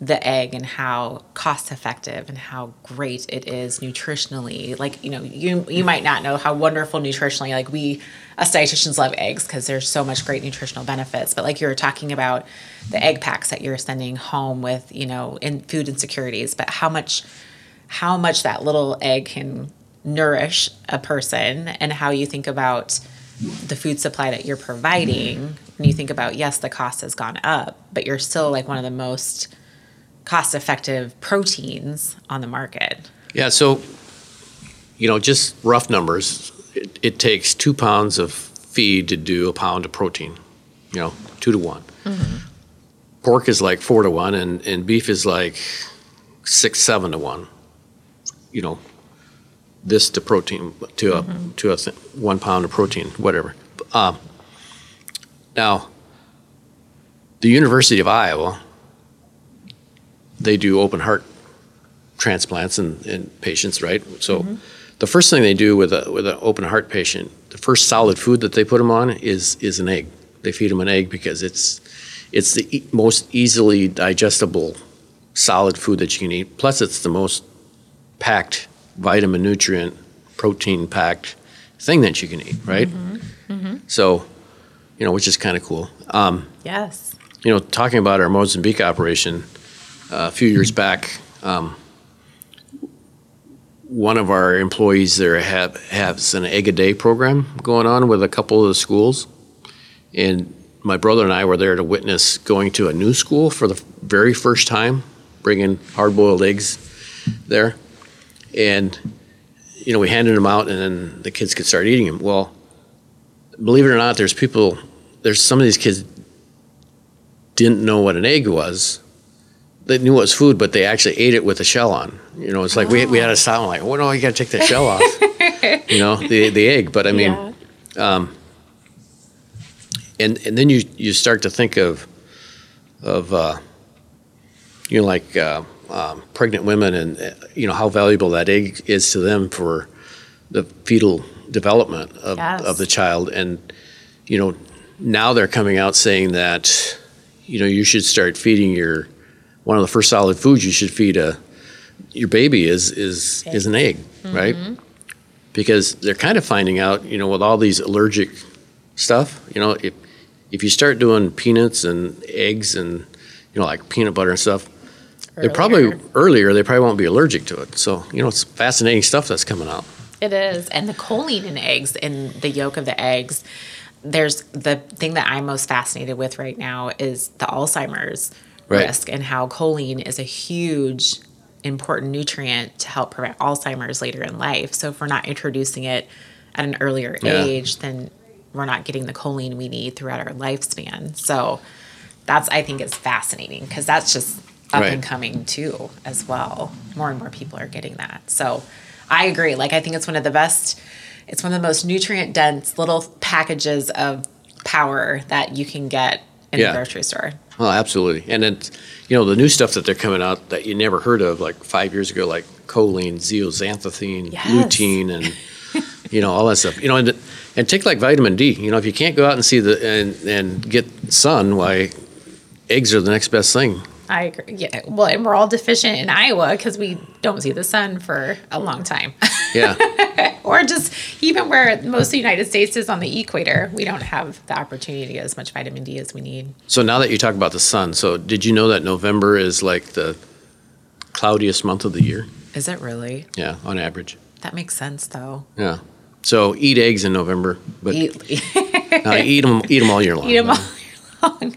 [SPEAKER 1] the egg and how cost effective and how great it is nutritionally like you know you you might not know how wonderful nutritionally like we us dietitians love eggs because there's so much great nutritional benefits but like you were talking about the egg packs that you're sending home with you know in food insecurities but how much how much that little egg can nourish a person and how you think about the food supply that you're providing when you think about yes the cost has gone up but you're still like one of the most cost effective proteins on the market
[SPEAKER 2] yeah. So you know, just rough numbers. It, it takes two pounds of feed to do a pound of protein. You know, two to one. Mm-hmm. Pork is like four to one, and, and beef is like six, seven to one. You know, this to protein to a to a th- one pound of protein, whatever. Um, now, the University of Iowa, they do open heart transplants in, in patients, right? So, the first thing they do with a with an open heart patient, the first solid food that they put them on is is an egg. They feed them an egg because it's it's the e- most easily digestible solid food that you can eat. Plus, it's the most packed vitamin, nutrient, protein packed thing that you can eat, right? So, you know, which is kind of cool. Um,
[SPEAKER 1] yes.
[SPEAKER 2] you know, talking about our Mozambique operation, uh, a few years back, um, one of our employees there have has an egg a day program going on with a couple of the schools, and my brother and I were there to witness going to a new school for the very first time, bringing hard boiled eggs there, and you know we handed them out, and then the kids could start eating them. Well, believe it or not, there's people. There's some of these kids didn't know what an egg was. They knew it was food, but they actually ate it with the shell on. You know, it's like we, we had to stop and like, well, no, you got to take that shell off. you know, the the egg. But I mean,
[SPEAKER 1] yeah.
[SPEAKER 2] and and then you you start to think of of uh, you know like uh, um, pregnant women and you know how valuable that egg is to them for the fetal development of
[SPEAKER 1] Yes.
[SPEAKER 2] of the child. And you know now they're coming out saying that you know you should start feeding your one of the first solid foods you should feed a your baby is is is an egg right? Because they're kind of finding out you know with all these allergic stuff you know if if you start doing peanuts and eggs and you know like peanut butter and stuff they're probably
[SPEAKER 1] Earlier.
[SPEAKER 2] earlier they probably won't be allergic to it so you know it's fascinating stuff that's coming out
[SPEAKER 1] It is. And the choline in eggs, in the yolk of the eggs, there's the thing that I'm most fascinated with right now is the Alzheimer's
[SPEAKER 2] Right.
[SPEAKER 1] risk and how choline is a huge important nutrient to help prevent Alzheimer's later in life. So if we're not introducing it at an earlier
[SPEAKER 2] Yeah.
[SPEAKER 1] age, then we're not getting the choline we need throughout our lifespan. So that's I think is fascinating because that's just up
[SPEAKER 2] Right.
[SPEAKER 1] and coming too as well. More and more people are getting that. So I agree. Like I think it's one of the best it's one of the most nutrient dense little packages of power that you can get in
[SPEAKER 2] Yeah.
[SPEAKER 1] the grocery store.
[SPEAKER 2] Oh, absolutely. And it's, you know, the new stuff that they're coming out that you never heard of like five years ago, like choline, zeaxanthin,
[SPEAKER 1] Yes.
[SPEAKER 2] lutein, and, you know, all that stuff. You know, and, and take like vitamin D. You know, if you can't go out and see the, and, and get sun, why, eggs are the next best thing.
[SPEAKER 1] I agree. Yeah. Well, and we're all deficient in Iowa because we don't see the sun for a long time.
[SPEAKER 2] Yeah.
[SPEAKER 1] or just even where most of the United States is on the equator, we don't have the opportunity to get as much vitamin D as we need.
[SPEAKER 2] so now that you talk about the sun, so did you know that November is like the cloudiest month of the year?
[SPEAKER 1] Is it really?
[SPEAKER 2] Yeah, on average.
[SPEAKER 1] That makes sense though.
[SPEAKER 2] Yeah. So eat eggs in November, but
[SPEAKER 1] Eat,
[SPEAKER 2] uh, eat them eat them all year long.
[SPEAKER 1] eat them all year long.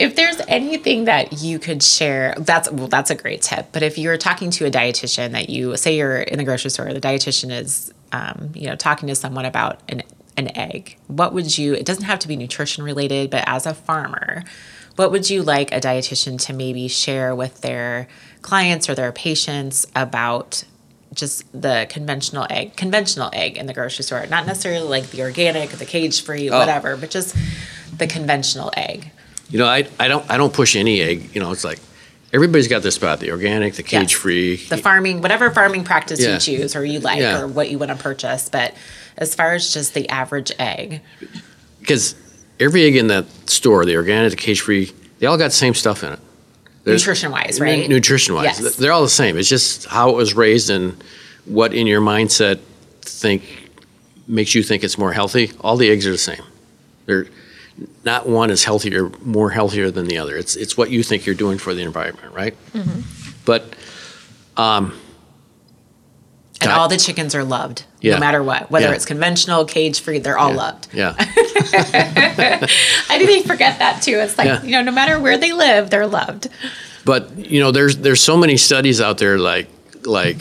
[SPEAKER 1] If there's anything that you could share, that's well, that's a great tip. But if you're talking to a dietitian that you say you're in the grocery store, the dietitian is, um, you know, talking to someone about an an egg. What would you? It doesn't have to be nutrition related, but as a farmer, what would you like a dietitian to maybe share with their clients or their patients about just the conventional egg, conventional egg in the grocery store, not necessarily like the organic, the cage free,
[SPEAKER 2] Oh.
[SPEAKER 1] whatever, but just the conventional egg.
[SPEAKER 2] You know, I, I don't I don't push any egg. You know, it's like everybody's got their spot: the organic, the cage free.
[SPEAKER 1] The farming, whatever farming practice
[SPEAKER 2] Yeah.
[SPEAKER 1] you choose or you like
[SPEAKER 2] Yeah.
[SPEAKER 1] or what you want to purchase. But as far as just the average egg,
[SPEAKER 2] Because every egg in that store, the organic, the cage free, they all got the same stuff in it.
[SPEAKER 1] nutrition wise, right?
[SPEAKER 2] Nutrition wise,
[SPEAKER 1] Yes.
[SPEAKER 2] they're all the same. It's just how it was raised and what in your mindset think makes you think it's more healthy. All the eggs are the same. They're not one is healthier, more healthier than the other. It's it's what you think you're doing for the environment, right?
[SPEAKER 1] Mm-hmm.
[SPEAKER 2] But
[SPEAKER 1] and
[SPEAKER 2] Got-
[SPEAKER 1] all the chickens are loved,
[SPEAKER 2] Yeah.
[SPEAKER 1] no matter what. Whether
[SPEAKER 2] Yeah.
[SPEAKER 1] it's conventional, cage free, they're all loved.
[SPEAKER 2] yeah,
[SPEAKER 1] I didn't forget that too. It's like,
[SPEAKER 2] Yeah.
[SPEAKER 1] you know, no matter where they live, they're loved.
[SPEAKER 2] but you know, there's there's so many studies out there like like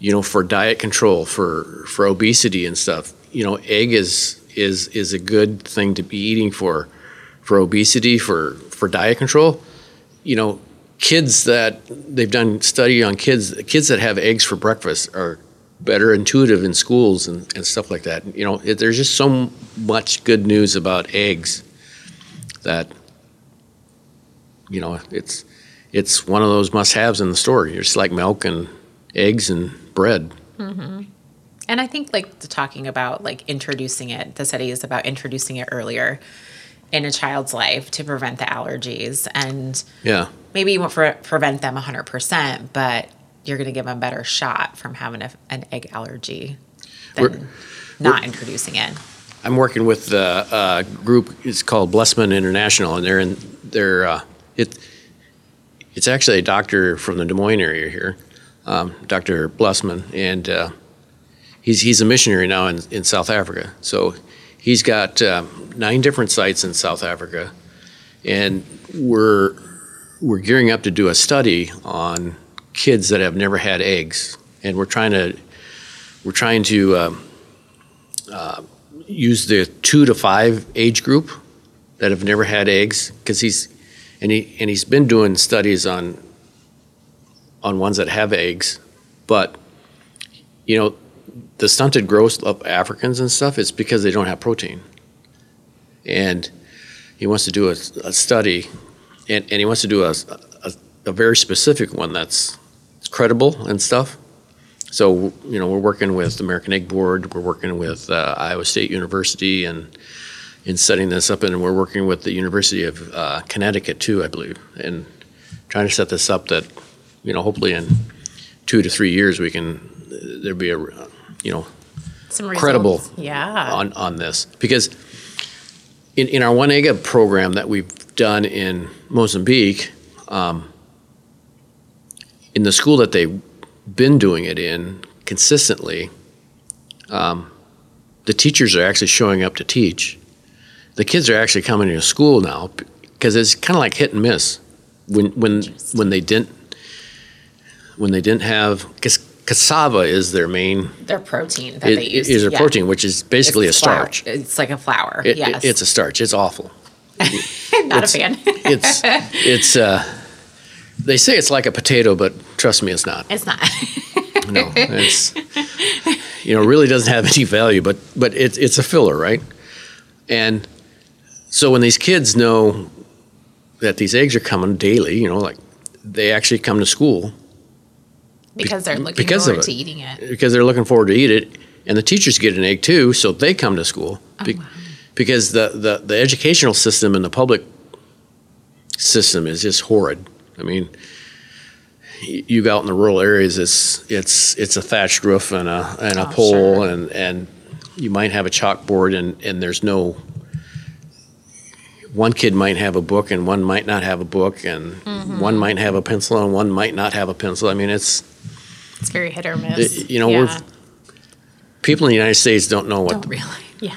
[SPEAKER 2] you know for diet control for for obesity and stuff. You know, egg is is is a good thing to be eating for for obesity for for diet control. You know, kids that they've done study on kids kids that have eggs for breakfast are better intuitive in schools and, and stuff like that. You know, it, there's just so much good news about eggs that you know it's it's one of those must-haves in the store. Just like milk and eggs and bread. Mm-hmm.
[SPEAKER 1] And I think like the talking about like introducing it, the study is about introducing it earlier in a child's life to prevent the allergies and
[SPEAKER 2] Yeah,
[SPEAKER 1] maybe you won't pre- prevent them 100%, but you're going to give them a better shot from having a, an egg allergy than
[SPEAKER 2] We're-
[SPEAKER 1] not introducing it.
[SPEAKER 2] I'm working with the uh, group. It's called Blessman International, and they're in. They're uh, it. It's actually a doctor from the Des Moines area here, um, Dr. Blessman, and uh, he's he's a missionary now in, in South Africa. So he's got um, nine different sites in South Africa, and we're we're gearing up to do a study on kids that have never had eggs, and we're trying to we're trying to um, uh, use the two to five age group that have never had eggs. Because he's and he and he's been doing studies on on ones that have eggs, but you know the stunted growth of Africans and stuff is because they don't have protein, and he wants to do a, a study, and, and he wants to do a, a a very specific one that's credible and stuff. So you know we're working with the American Egg Board, we're working with uh, Iowa State University, and in setting this up, and we're working with the University of uh, Connecticut too, I believe, and trying to set this up that you know hopefully in two to three years we can there be a you know
[SPEAKER 1] Some
[SPEAKER 2] Credible
[SPEAKER 1] results. Yeah.
[SPEAKER 2] on on this because in, in our one egg program that we've done in Mozambique, um, in the school that they've been doing it in consistently, um, the teachers are actually showing up to teach. The kids are actually coming to school now because it's kind of like hit and miss. When when when they didn't when they didn't have because cassava is their main
[SPEAKER 1] Their protein that
[SPEAKER 2] it,
[SPEAKER 1] they use.
[SPEAKER 2] is a
[SPEAKER 1] yeah.
[SPEAKER 2] protein, which is basically
[SPEAKER 1] It's
[SPEAKER 2] a starch.
[SPEAKER 1] It's like a flour.
[SPEAKER 2] It- it-
[SPEAKER 1] yes.
[SPEAKER 2] it's a starch. It's awful.
[SPEAKER 1] not a fan.
[SPEAKER 2] It's it's uh, they say it's like a potato, but trust me, it's not.
[SPEAKER 1] it's not.
[SPEAKER 2] No, it's you know really doesn't have any value, but but it's it's a filler, right? And so when these kids know that these eggs are coming daily, you know, like they actually come to school
[SPEAKER 1] because they're looking
[SPEAKER 2] because
[SPEAKER 1] forward to eating it.
[SPEAKER 2] because they're looking forward to eat it, and the teachers get an egg too, so they come to school oh, Be- because the, the the educational system and the public system is just horrid. I mean, you go out in the rural areas, it's it's it's a thatched roof and a and a
[SPEAKER 1] Oh,
[SPEAKER 2] pole,
[SPEAKER 1] sure.
[SPEAKER 2] and and you might have a chalkboard, and and there's no. One kid might have a book, and one might not have a book, and
[SPEAKER 1] Mm-hmm.
[SPEAKER 2] one might have a pencil, and one might not have a pencil. I mean, it's
[SPEAKER 1] It's very hit or miss.
[SPEAKER 2] It- you know, we're- people in the United States don't know what
[SPEAKER 1] don't realize. Yeah.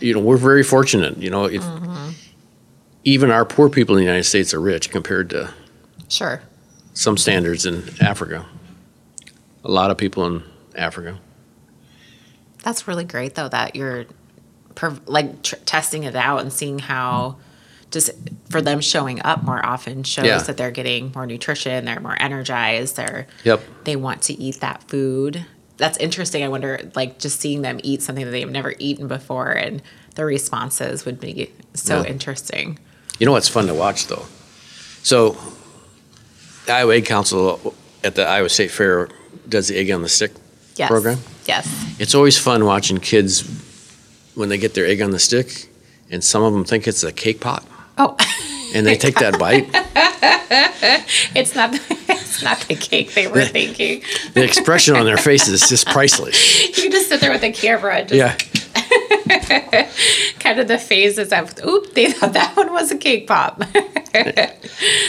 [SPEAKER 2] you know, we're very fortunate. You know, if even our poor people in the United States are rich compared to
[SPEAKER 1] Sure.
[SPEAKER 2] some standards in Africa. A lot of people in Africa.
[SPEAKER 1] That's really great though that you're like tr- testing it out and seeing how just for them showing up more often shows
[SPEAKER 2] Yeah.
[SPEAKER 1] that they're getting more nutrition, they're more energized, they're
[SPEAKER 2] Yep.
[SPEAKER 1] they want to eat that food. That's interesting. I wonder like just seeing them eat something that they've never eaten before and the responses would be so
[SPEAKER 2] Yeah.
[SPEAKER 1] interesting.
[SPEAKER 2] You know what's fun to watch though? So, the Iowa Egg Council at the Iowa State Fair does the egg on the stick
[SPEAKER 1] Yes.
[SPEAKER 2] program.
[SPEAKER 1] Yes.
[SPEAKER 2] It's always fun watching kids when they get their egg on the stick, and some of them think it's a cake pop,
[SPEAKER 1] Oh,
[SPEAKER 2] and they take that bite.
[SPEAKER 1] it's not it's not the cake they were thinking.
[SPEAKER 2] The expression on their faces is just priceless.
[SPEAKER 1] You can just sit there with the camera and just
[SPEAKER 2] Yeah.
[SPEAKER 1] kind of the phases of oop they thought that one was a cake pop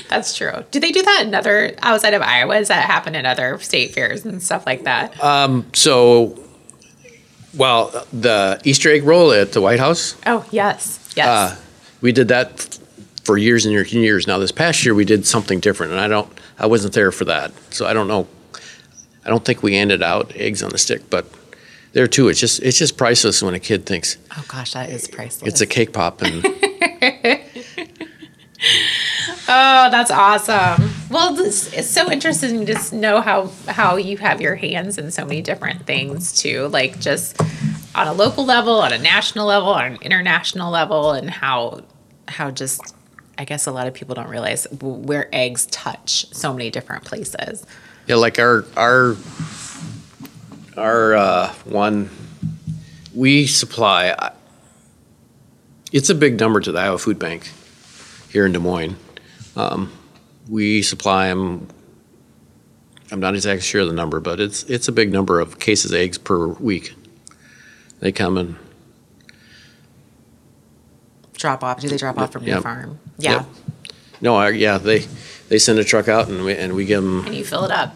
[SPEAKER 1] that's true do they do that in other outside of iowa does that happen in other state fairs and stuff like that um,
[SPEAKER 2] So, well, the Easter egg roll at the White House,
[SPEAKER 1] oh yes yes.
[SPEAKER 2] Uh, we did that f- for years and years and years. Now, this past year, we did something different, and I don't, I wasn't there for that, so I don't know. I don't think we handed out eggs on the stick, but there too, it's just, it's just priceless when a kid thinks
[SPEAKER 1] oh gosh that is priceless.
[SPEAKER 2] it's a cake pop, and
[SPEAKER 1] oh that's awesome well this, it's so interesting to just know how how you have your hands in so many different things too like just on a local level on a national level on an international level and how how just i guess a lot of people don't realize where eggs touch so many different places
[SPEAKER 2] yeah, like our our our uh, one we supply. It's a big number to the Iowa Food Bank here in Des Moines. Um, we supply them. I'm not exactly sure of the number, but it's it's a big number of cases of eggs per week. They come and
[SPEAKER 1] drop off do they drop off from your
[SPEAKER 2] Yep.
[SPEAKER 1] farm yeah
[SPEAKER 2] Yep. no, I, yeah, they they send a truck out and we and we give them
[SPEAKER 1] and you fill it up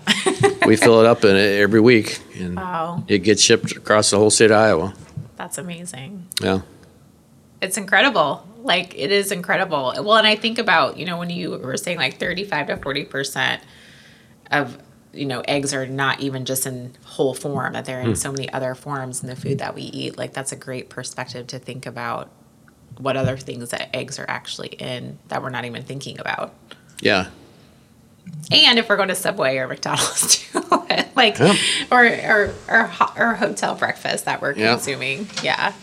[SPEAKER 2] we fill it up in it every week and
[SPEAKER 1] wow
[SPEAKER 2] it gets shipped across the whole state of Iowa.
[SPEAKER 1] that's amazing
[SPEAKER 2] Yeah.
[SPEAKER 1] it's incredible. Like it is incredible. Well, and I think about, you know, when you were saying like 35 to 40% of, you know, eggs are not even just in whole form, that they're in hmm. so many other forms in the food that we eat. Like that's a great perspective to think about what other things that eggs are actually in that we're not even thinking about.
[SPEAKER 2] Yeah.
[SPEAKER 1] And if we're going to Subway or McDonald's too, like, or, or, or, or hotel breakfast that we're consuming. Yeah.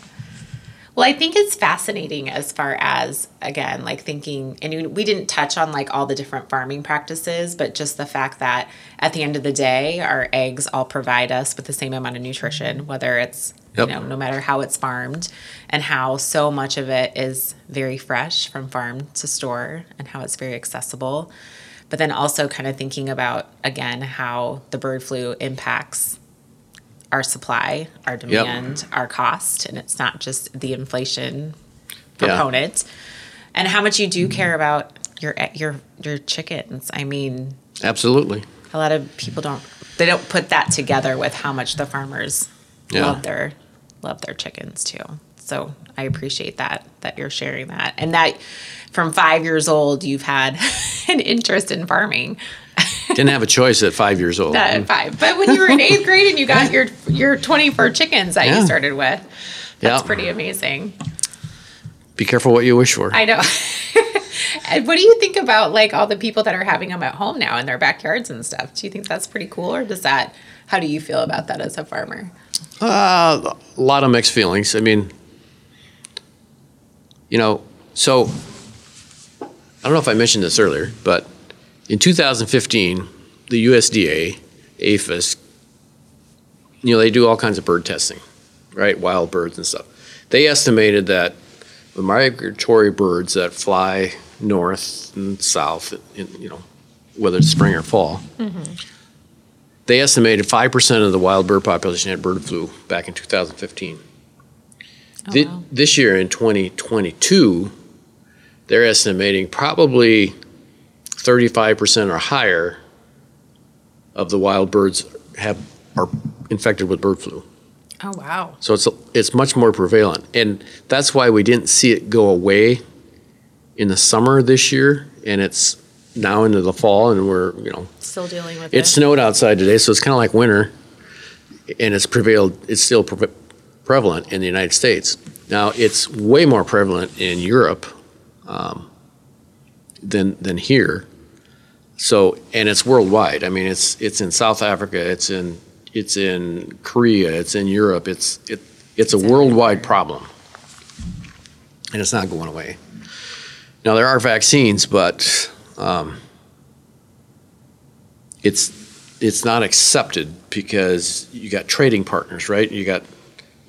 [SPEAKER 1] Well, I think it's fascinating as far as, again, like thinking, and we didn't touch on like all the different farming practices, but just the fact that at the end of the day, our eggs all provide us with the same amount of nutrition, whether it's,
[SPEAKER 2] Yep.
[SPEAKER 1] you know, no matter how it's farmed, and how so much of it is very fresh from farm to store, and how it's very accessible but then also kind of thinking about again how the bird flu impacts our supply, our demand, our cost, and it's not just the inflation
[SPEAKER 2] Yeah.
[SPEAKER 1] and how much you do care about your your your chickens. I mean,
[SPEAKER 2] Absolutely.
[SPEAKER 1] a lot of people don't they don't put that together with how much the farmers
[SPEAKER 2] Yeah.
[SPEAKER 1] love their love their chickens too. So I appreciate that that you're sharing that and that from five years old you've had an interest in farming.
[SPEAKER 2] Didn't have a choice at five years old.
[SPEAKER 1] Not at five, but when you were in eighth grade and you got your your 24 chickens that
[SPEAKER 2] Yeah.
[SPEAKER 1] you started with, that's
[SPEAKER 2] Yeah.
[SPEAKER 1] pretty amazing.
[SPEAKER 2] Be careful what you wish for.
[SPEAKER 1] I know. and what do you think about like all the people that are having them at home now in their backyards and stuff? Do you think that's pretty cool, or does that? How do you feel about that as a farmer?
[SPEAKER 2] Uh, a lot of mixed feelings. I mean, you know, so I don't know if I mentioned this earlier, but in 2015, the USDA, APHIS, you know, they do all kinds of bird testing, right? Wild birds and stuff. They estimated that the migratory birds that fly north and south, in, you know, whether it's spring or fall, mm-hmm. they estimated 5% of the wild bird population had bird flu back in 2015. Thi-
[SPEAKER 1] wow.
[SPEAKER 2] This year in 2022, they're estimating probably 35% or higher of the wild birds have are infected with bird flu.
[SPEAKER 1] Oh wow!
[SPEAKER 2] So it's it's much more prevalent, and that's why we didn't see it go away in the summer this year, and it's now into the fall, and we're you know
[SPEAKER 1] Still dealing with
[SPEAKER 2] it
[SPEAKER 1] it.
[SPEAKER 2] snowed outside today, so it's kind of like winter, and it's prevailed. It's still pre- prevalent in the United States. Now it's way more prevalent in Europe um, than than here. So and it's worldwide. I mean, it's it's in South Africa. It's in it's in Korea. It's in Europe. It's it it's a
[SPEAKER 1] It's
[SPEAKER 2] worldwide
[SPEAKER 1] everywhere.
[SPEAKER 2] problem, and it's not going away. Now there are vaccines, but um, it's it's not accepted because you got trading partners, right? You got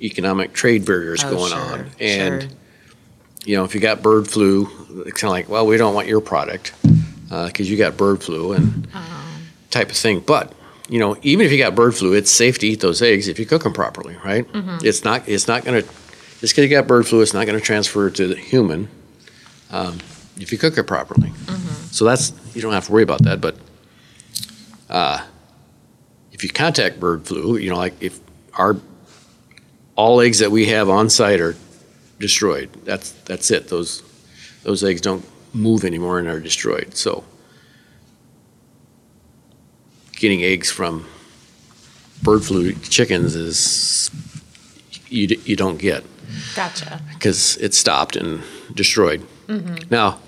[SPEAKER 2] economic trade barriers
[SPEAKER 1] Oh,
[SPEAKER 2] going
[SPEAKER 1] sure,
[SPEAKER 2] on, and
[SPEAKER 1] sure.
[SPEAKER 2] You know if you got bird flu, it's kind of like, well, we don't want your product because you got bird flu and
[SPEAKER 1] Oh.
[SPEAKER 2] type of thing. But you know, even if you got bird flu, it's safe to eat those eggs if you cook them properly, right?
[SPEAKER 1] Mm-hmm.
[SPEAKER 2] It's not it's not going to just because you got bird flu, it's not going to transfer to the human um, if you cook it properly.
[SPEAKER 1] Mm-hmm.
[SPEAKER 2] So that's you don't have to worry about that. But uh, if you contact bird flu, you know, like if our all eggs that we have on site are destroyed, that's that's it. Those those eggs don't move anymore and are destroyed. So getting eggs from bird flu chickens is you, you don't get
[SPEAKER 1] Gotcha.
[SPEAKER 2] because it's stopped and destroyed. Mm-hmm. Now,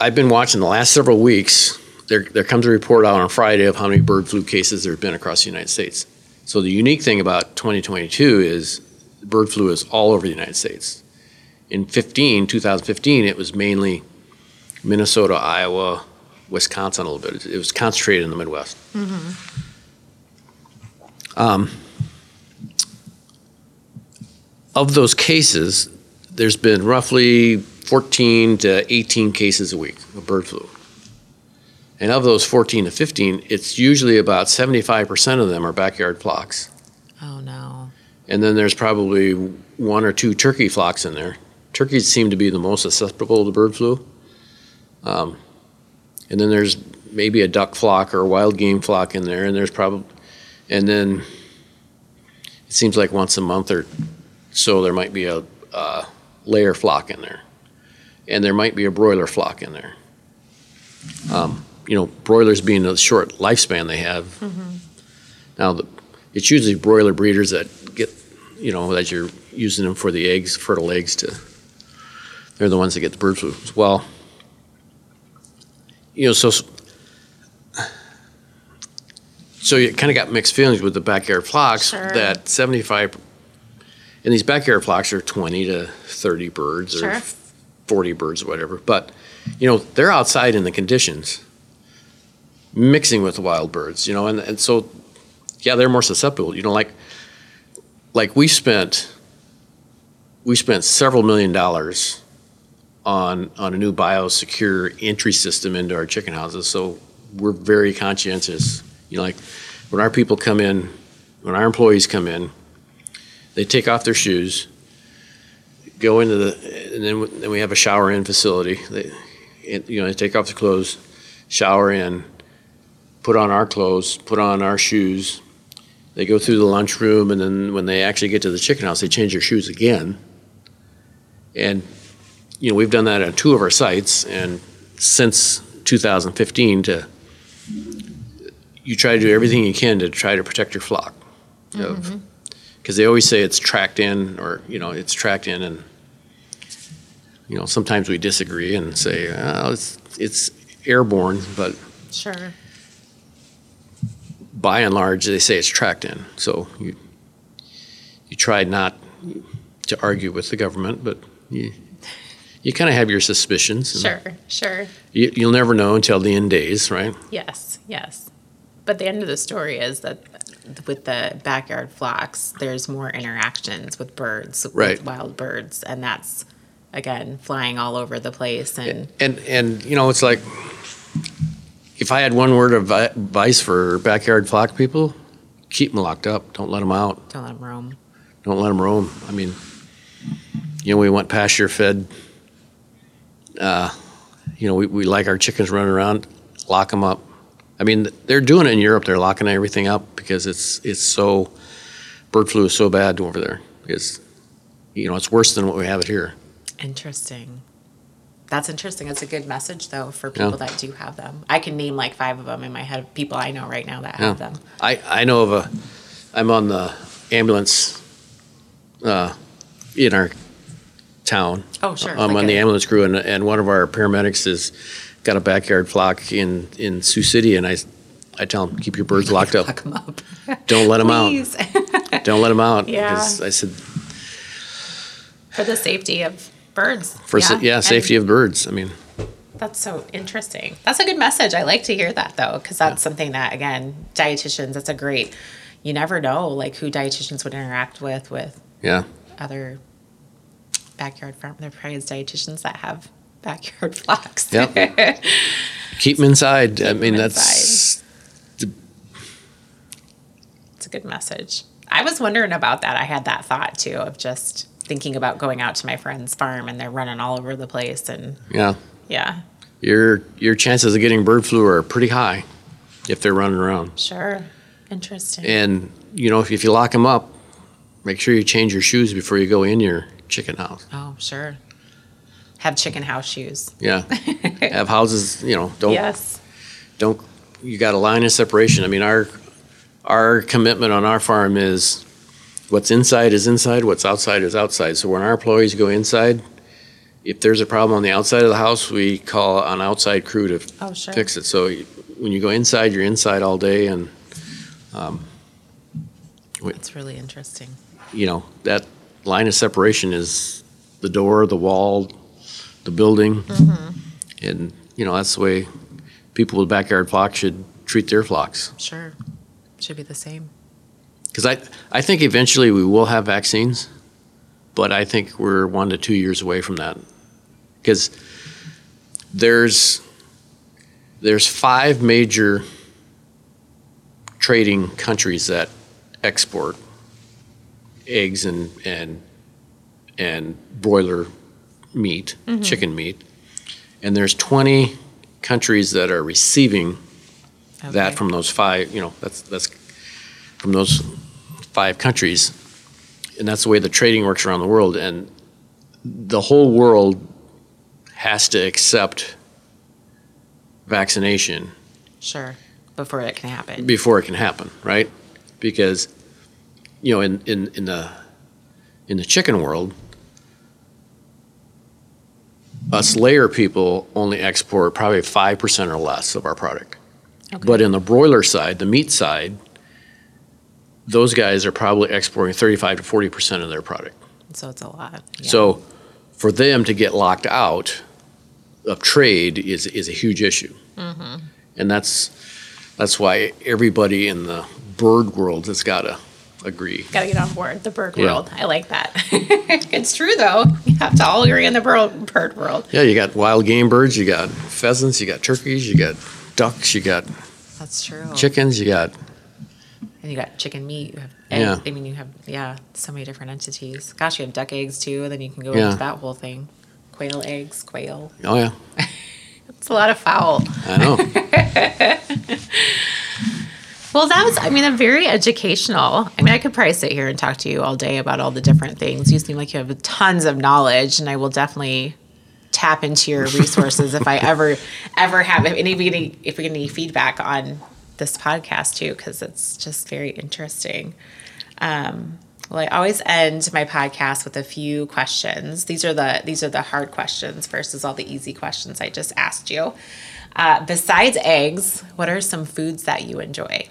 [SPEAKER 2] I've been watching the last several weeks. There, there comes a report out on Friday of how many bird flu cases there have been across the United States. So the unique thing about 2022 is bird flu is all over the United States. In 15, 2015, it was mainly Minnesota, Iowa, Wisconsin a little bit. It was concentrated in the Midwest. Um, of those cases, there's been roughly 14 to 18 cases a week of bird flu. And of those 14 to 15, it's usually about 75% of them are backyard flocks.
[SPEAKER 1] Oh no.
[SPEAKER 2] And then there's probably one or two turkey flocks in there. Turkeys seem to be the most susceptible to bird flu. Um, and then there's maybe a duck flock or a wild game flock in there. And there's probably, and then it seems like once a month or so there might be a, uh layer flock in there. And there might be a broiler flock in there. Um, you know, broilers being the short lifespan they have. Now, the, it's usually broiler breeders that you know, as you're using them for the eggs, fertile eggs to, they're the ones that get the bird flu. Well, you know, so, so you kind of got mixed feelings with the backyard flocks
[SPEAKER 1] Sure.
[SPEAKER 2] that 75, and these backyard flocks are 20 to 30 birds or 40 birds or whatever. But, you know, they're outside in the conditions, mixing with the wild birds, you know, and, and so yeah, they're more susceptible. You know, like like we spent we spent several million dollars on on a new biosecure entry system into our chicken houses. So we're very conscientious. You know, like when our people come in, when our employees come in, they take off their shoes, go into the, and then then we have a shower in facility. They, you know, they take off their clothes, shower in, put on our clothes, put on our shoes, they go through the lunchroom, and then when they actually get to the chicken house, they change their shoes again. And you know, we've done that at two of our sites, and since 2015, to you try to do everything you can to try to protect your flock, because mm-hmm. they always say it's tracked in, or you know, it's tracked in, and you know, sometimes we disagree and say, oh, it's it's airborne, but
[SPEAKER 1] Sure.
[SPEAKER 2] By and large, they say it's tracked in. So you you try not to argue with the government, but you you kind of have your suspicions.
[SPEAKER 1] Sure. Sure.
[SPEAKER 2] You, you'll never know until the end days, right?
[SPEAKER 1] Yes. Yes. But the end of the story is that with the backyard flocks, there's more interactions with birds,
[SPEAKER 2] Right.
[SPEAKER 1] with wild birds, and that's again flying all over the place. And
[SPEAKER 2] And and you know, it's like if I had one word of advice for backyard flock people, keep them locked up. Don't let them out.
[SPEAKER 1] don't let them roam.
[SPEAKER 2] Don't let them roam. I mean, you know, we want pasture fed. Uh, you know, we, we like our chickens running around. Lock them up. I mean, they're doing it in Europe. They're locking everything up because it's it's so bird flu is so bad over there. Because you know, it's worse than what we have it here.
[SPEAKER 1] Interesting. That's interesting. It's a good message though for
[SPEAKER 2] Yeah.
[SPEAKER 1] people that do have them. I can name like five of them in my head of people I know right now that have them.
[SPEAKER 2] I, I know of a, I'm on the ambulance uh, in our town.
[SPEAKER 1] Oh, sure.
[SPEAKER 2] I'm
[SPEAKER 1] Like
[SPEAKER 2] on the ambulance crew, and, and one of our paramedics has got a backyard flock in, in Sioux City, and I, I tell him, keep your birds locked up.
[SPEAKER 1] Lock them up.
[SPEAKER 2] Don't let them out.
[SPEAKER 1] Please.
[SPEAKER 2] Don't let them out.
[SPEAKER 1] Yeah.
[SPEAKER 2] I said,
[SPEAKER 1] for the safety of birds.
[SPEAKER 2] for, sa- yeah,
[SPEAKER 1] and
[SPEAKER 2] safety of birds. I mean,
[SPEAKER 1] That's so interesting. That's a good message. I like to hear that though, because that's something that again, dietitians. That's a great. You never know, like who dietitians would interact with with
[SPEAKER 2] yeah.
[SPEAKER 1] other backyard farm. There probably is dietitians that have backyard flocks.
[SPEAKER 2] Yep. Keep them inside. I mean, that's,
[SPEAKER 1] It's a good message. I was wondering about that. I had that thought too of just thinking about going out to my friend's farm and they're running all over the place and
[SPEAKER 2] yeah.
[SPEAKER 1] yeah,
[SPEAKER 2] Your, your chances of getting bird flu are pretty high if they're running around.
[SPEAKER 1] sure. Interesting.
[SPEAKER 2] And, you know, if, if you lock them up, make sure you change your shoes before you go in your chicken house.
[SPEAKER 1] oh, sure. Have chicken house shoes.
[SPEAKER 2] Yeah. Have houses, you know, don't,
[SPEAKER 1] Yes.
[SPEAKER 2] don't, you got a line of separation. I mean, our, our commitment on our farm is what's inside is inside, what's outside is outside. So when our employees go inside, if there's a problem on the outside of the house, we call an outside crew to
[SPEAKER 1] Oh, sure.
[SPEAKER 2] fix it. So you- when you go inside, you're inside all day and, um,
[SPEAKER 1] That's really interesting.
[SPEAKER 2] you know, that line of separation is the door, the wall, the building. Mm-hmm. And, you know, that's the way people with backyard flocks should treat their flocks.
[SPEAKER 1] Sure. Should be the same.
[SPEAKER 2] Because I, I think eventually we will have vaccines, but I think we're one to two years away from that. Because there's, there's five major trading countries that export eggs and, and, and broiler meat, mm-hmm. chicken meat. And there's 20 countries that are receiving that from those five, you know, that's, that's from those five countries. And that's the way the trading works around the world. And the whole world has to accept vaccination
[SPEAKER 1] Sure. Before it can happen.
[SPEAKER 2] before it can happen, right? Because, you know, in, in, in the in the chicken world, us layer people only export probably five percent or less of our product.
[SPEAKER 1] Okay.
[SPEAKER 2] But in the broiler side, the meat side, those guys are probably exporting thirty-five to forty percent of their product.
[SPEAKER 1] so it's a lot. Yeah.
[SPEAKER 2] So for them to get locked out of trade is, is a huge issue. Mm-hmm. And that's, that's why everybody in the bird world has got to agree.
[SPEAKER 1] Gotta get on board the bird
[SPEAKER 2] Yeah.
[SPEAKER 1] world. I like that. it's true though. You have to all agree in the bird, bird world.
[SPEAKER 2] Yeah, you got wild game birds, you got pheasants, you got turkeys, you got ducks, you got
[SPEAKER 1] That's true.
[SPEAKER 2] chickens, you got,
[SPEAKER 1] And you got chicken meat. You have eggs.
[SPEAKER 2] Yeah.
[SPEAKER 1] I mean, you have yeah, so many different entities. Gosh, you have duck eggs too. And then you can go
[SPEAKER 2] Yeah.
[SPEAKER 1] into that whole thing. Quail eggs, quail.
[SPEAKER 2] oh yeah,
[SPEAKER 1] It's a lot of fowl.
[SPEAKER 2] I know.
[SPEAKER 1] Well, that was, I mean, a very educational. I mean, I could probably sit here and talk to you all day about all the different things. You seem like you have tons of knowledge, and I will definitely tap into your resources if I ever, ever have if anybody, if we get any feedback on this podcast too, because it's just very interesting. Um, well, I always end my podcast with a few questions. These are the these are the hard questions versus all the easy questions I just asked you. Uh, besides eggs, what are some foods that you enjoy?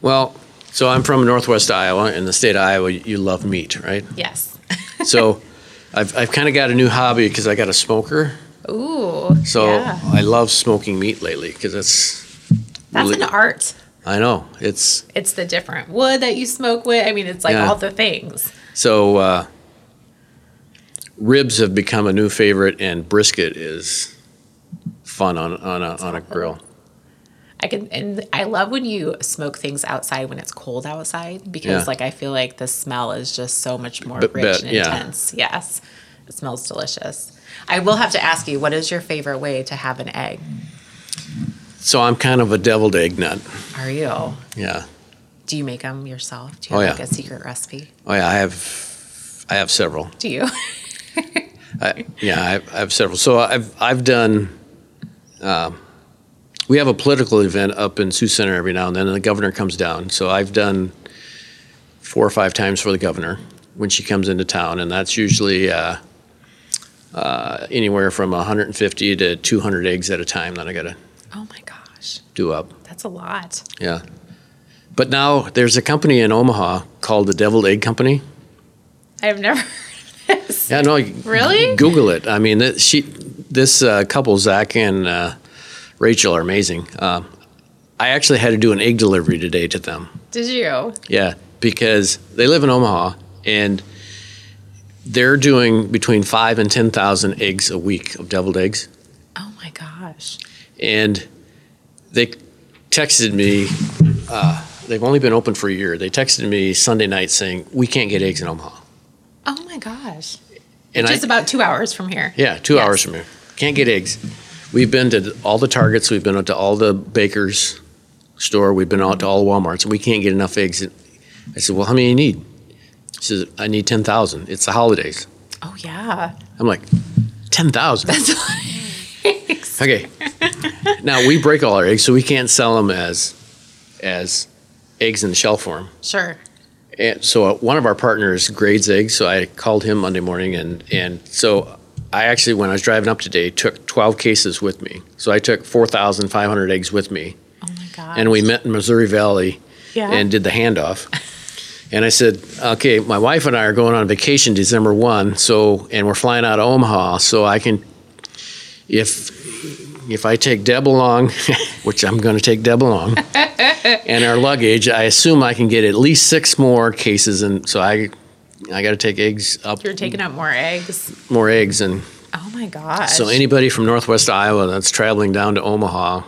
[SPEAKER 2] Well, so I'm from Northwest Iowa. In the state of Iowa, you love meat, right?
[SPEAKER 1] Yes.
[SPEAKER 2] So I've, I've kind of got a new hobby because I got a smoker.
[SPEAKER 1] Ooh.
[SPEAKER 2] So
[SPEAKER 1] yeah.
[SPEAKER 2] I love smoking meat lately because it's.
[SPEAKER 1] that's
[SPEAKER 2] really-
[SPEAKER 1] an art.
[SPEAKER 2] I know. It's
[SPEAKER 1] It's the different wood that you smoke with. I mean, it's like
[SPEAKER 2] Yeah.
[SPEAKER 1] all the things.
[SPEAKER 2] so uh, ribs have become a new favorite, and brisket is fun on, on, a, on a grill.
[SPEAKER 1] I can, and I love when you smoke things outside when it's cold outside because,
[SPEAKER 2] Yeah.
[SPEAKER 1] like, I feel like the smell is just so much more
[SPEAKER 2] Bet-
[SPEAKER 1] rich
[SPEAKER 2] bet-
[SPEAKER 1] and
[SPEAKER 2] yeah.
[SPEAKER 1] intense. Yes, it smells delicious. I will have to ask you, what is your favorite way to have an egg?
[SPEAKER 2] So I'm kind of a deviled egg nut.
[SPEAKER 1] Are you?
[SPEAKER 2] Yeah.
[SPEAKER 1] Do you make them yourself? Do you
[SPEAKER 2] Oh,
[SPEAKER 1] have
[SPEAKER 2] yeah.
[SPEAKER 1] like a secret recipe?
[SPEAKER 2] Oh yeah, I have, I have several.
[SPEAKER 1] Do you?
[SPEAKER 2] I, yeah, I have, I have several. So I've I've done. Um, we have a political event up in Sioux Center every now and then, and the governor comes down. So I've done four or five times for the governor when she comes into town, and that's usually uh, uh, anywhere from 150 to 200 eggs at a time that I got to
[SPEAKER 1] oh my gosh,
[SPEAKER 2] do up.
[SPEAKER 1] that's a lot.
[SPEAKER 2] Yeah. But now there's a company in Omaha called the Deviled Egg Company.
[SPEAKER 1] I've never heard of this.
[SPEAKER 2] Yeah, no,
[SPEAKER 1] Really?
[SPEAKER 2] Google it. I mean, she, this uh, couple, Zach and uh, Rachel, are amazing. Um, I actually had to do an egg delivery today to them.
[SPEAKER 1] Did you?
[SPEAKER 2] Yeah, because they live in Omaha and they're doing between five and ten thousand eggs a week of deviled eggs,
[SPEAKER 1] Oh my gosh.
[SPEAKER 2] and they texted me. Uh, they've only been open for a year. They texted me Sunday night saying we can't get eggs in Omaha.
[SPEAKER 1] Oh my gosh.
[SPEAKER 2] And
[SPEAKER 1] Which
[SPEAKER 2] I-
[SPEAKER 1] is about two hours from here.
[SPEAKER 2] Yeah, two
[SPEAKER 1] Yes.
[SPEAKER 2] hours from here. Can't get eggs. We've been to all the Targets. We've been to all the bakers store. We've been out to all the WalMarts, and we can't get enough eggs. I said, "Well, how many do you need?" He says, "I need ten thousand. It's the holidays."
[SPEAKER 1] Oh yeah.
[SPEAKER 2] I'm like, 10,000? That's okay. now we break all our eggs, so we can't sell them as as eggs in the shell form.
[SPEAKER 1] Sure.
[SPEAKER 2] And so uh, one of our partners grades eggs, so I called him Monday morning, and and so I actually, when I was driving up today, took 12 cases with me. So I took 4,500 eggs with me,
[SPEAKER 1] Oh my god!
[SPEAKER 2] and we met in Missouri Valley
[SPEAKER 1] Yeah.
[SPEAKER 2] and did the handoff. And I said, okay, my wife and I are going on vacation December 1, so, and we're flying out of Omaha, so I can, if, if I take Deb along, which I'm going to take Deb along, and our luggage, I assume I can get at least six more cases, and so I, I got to take eggs up,
[SPEAKER 1] You're taking up more eggs.
[SPEAKER 2] more eggs, and
[SPEAKER 1] Oh my gosh.
[SPEAKER 2] so anybody from Northwest Iowa that's traveling down to Omaha,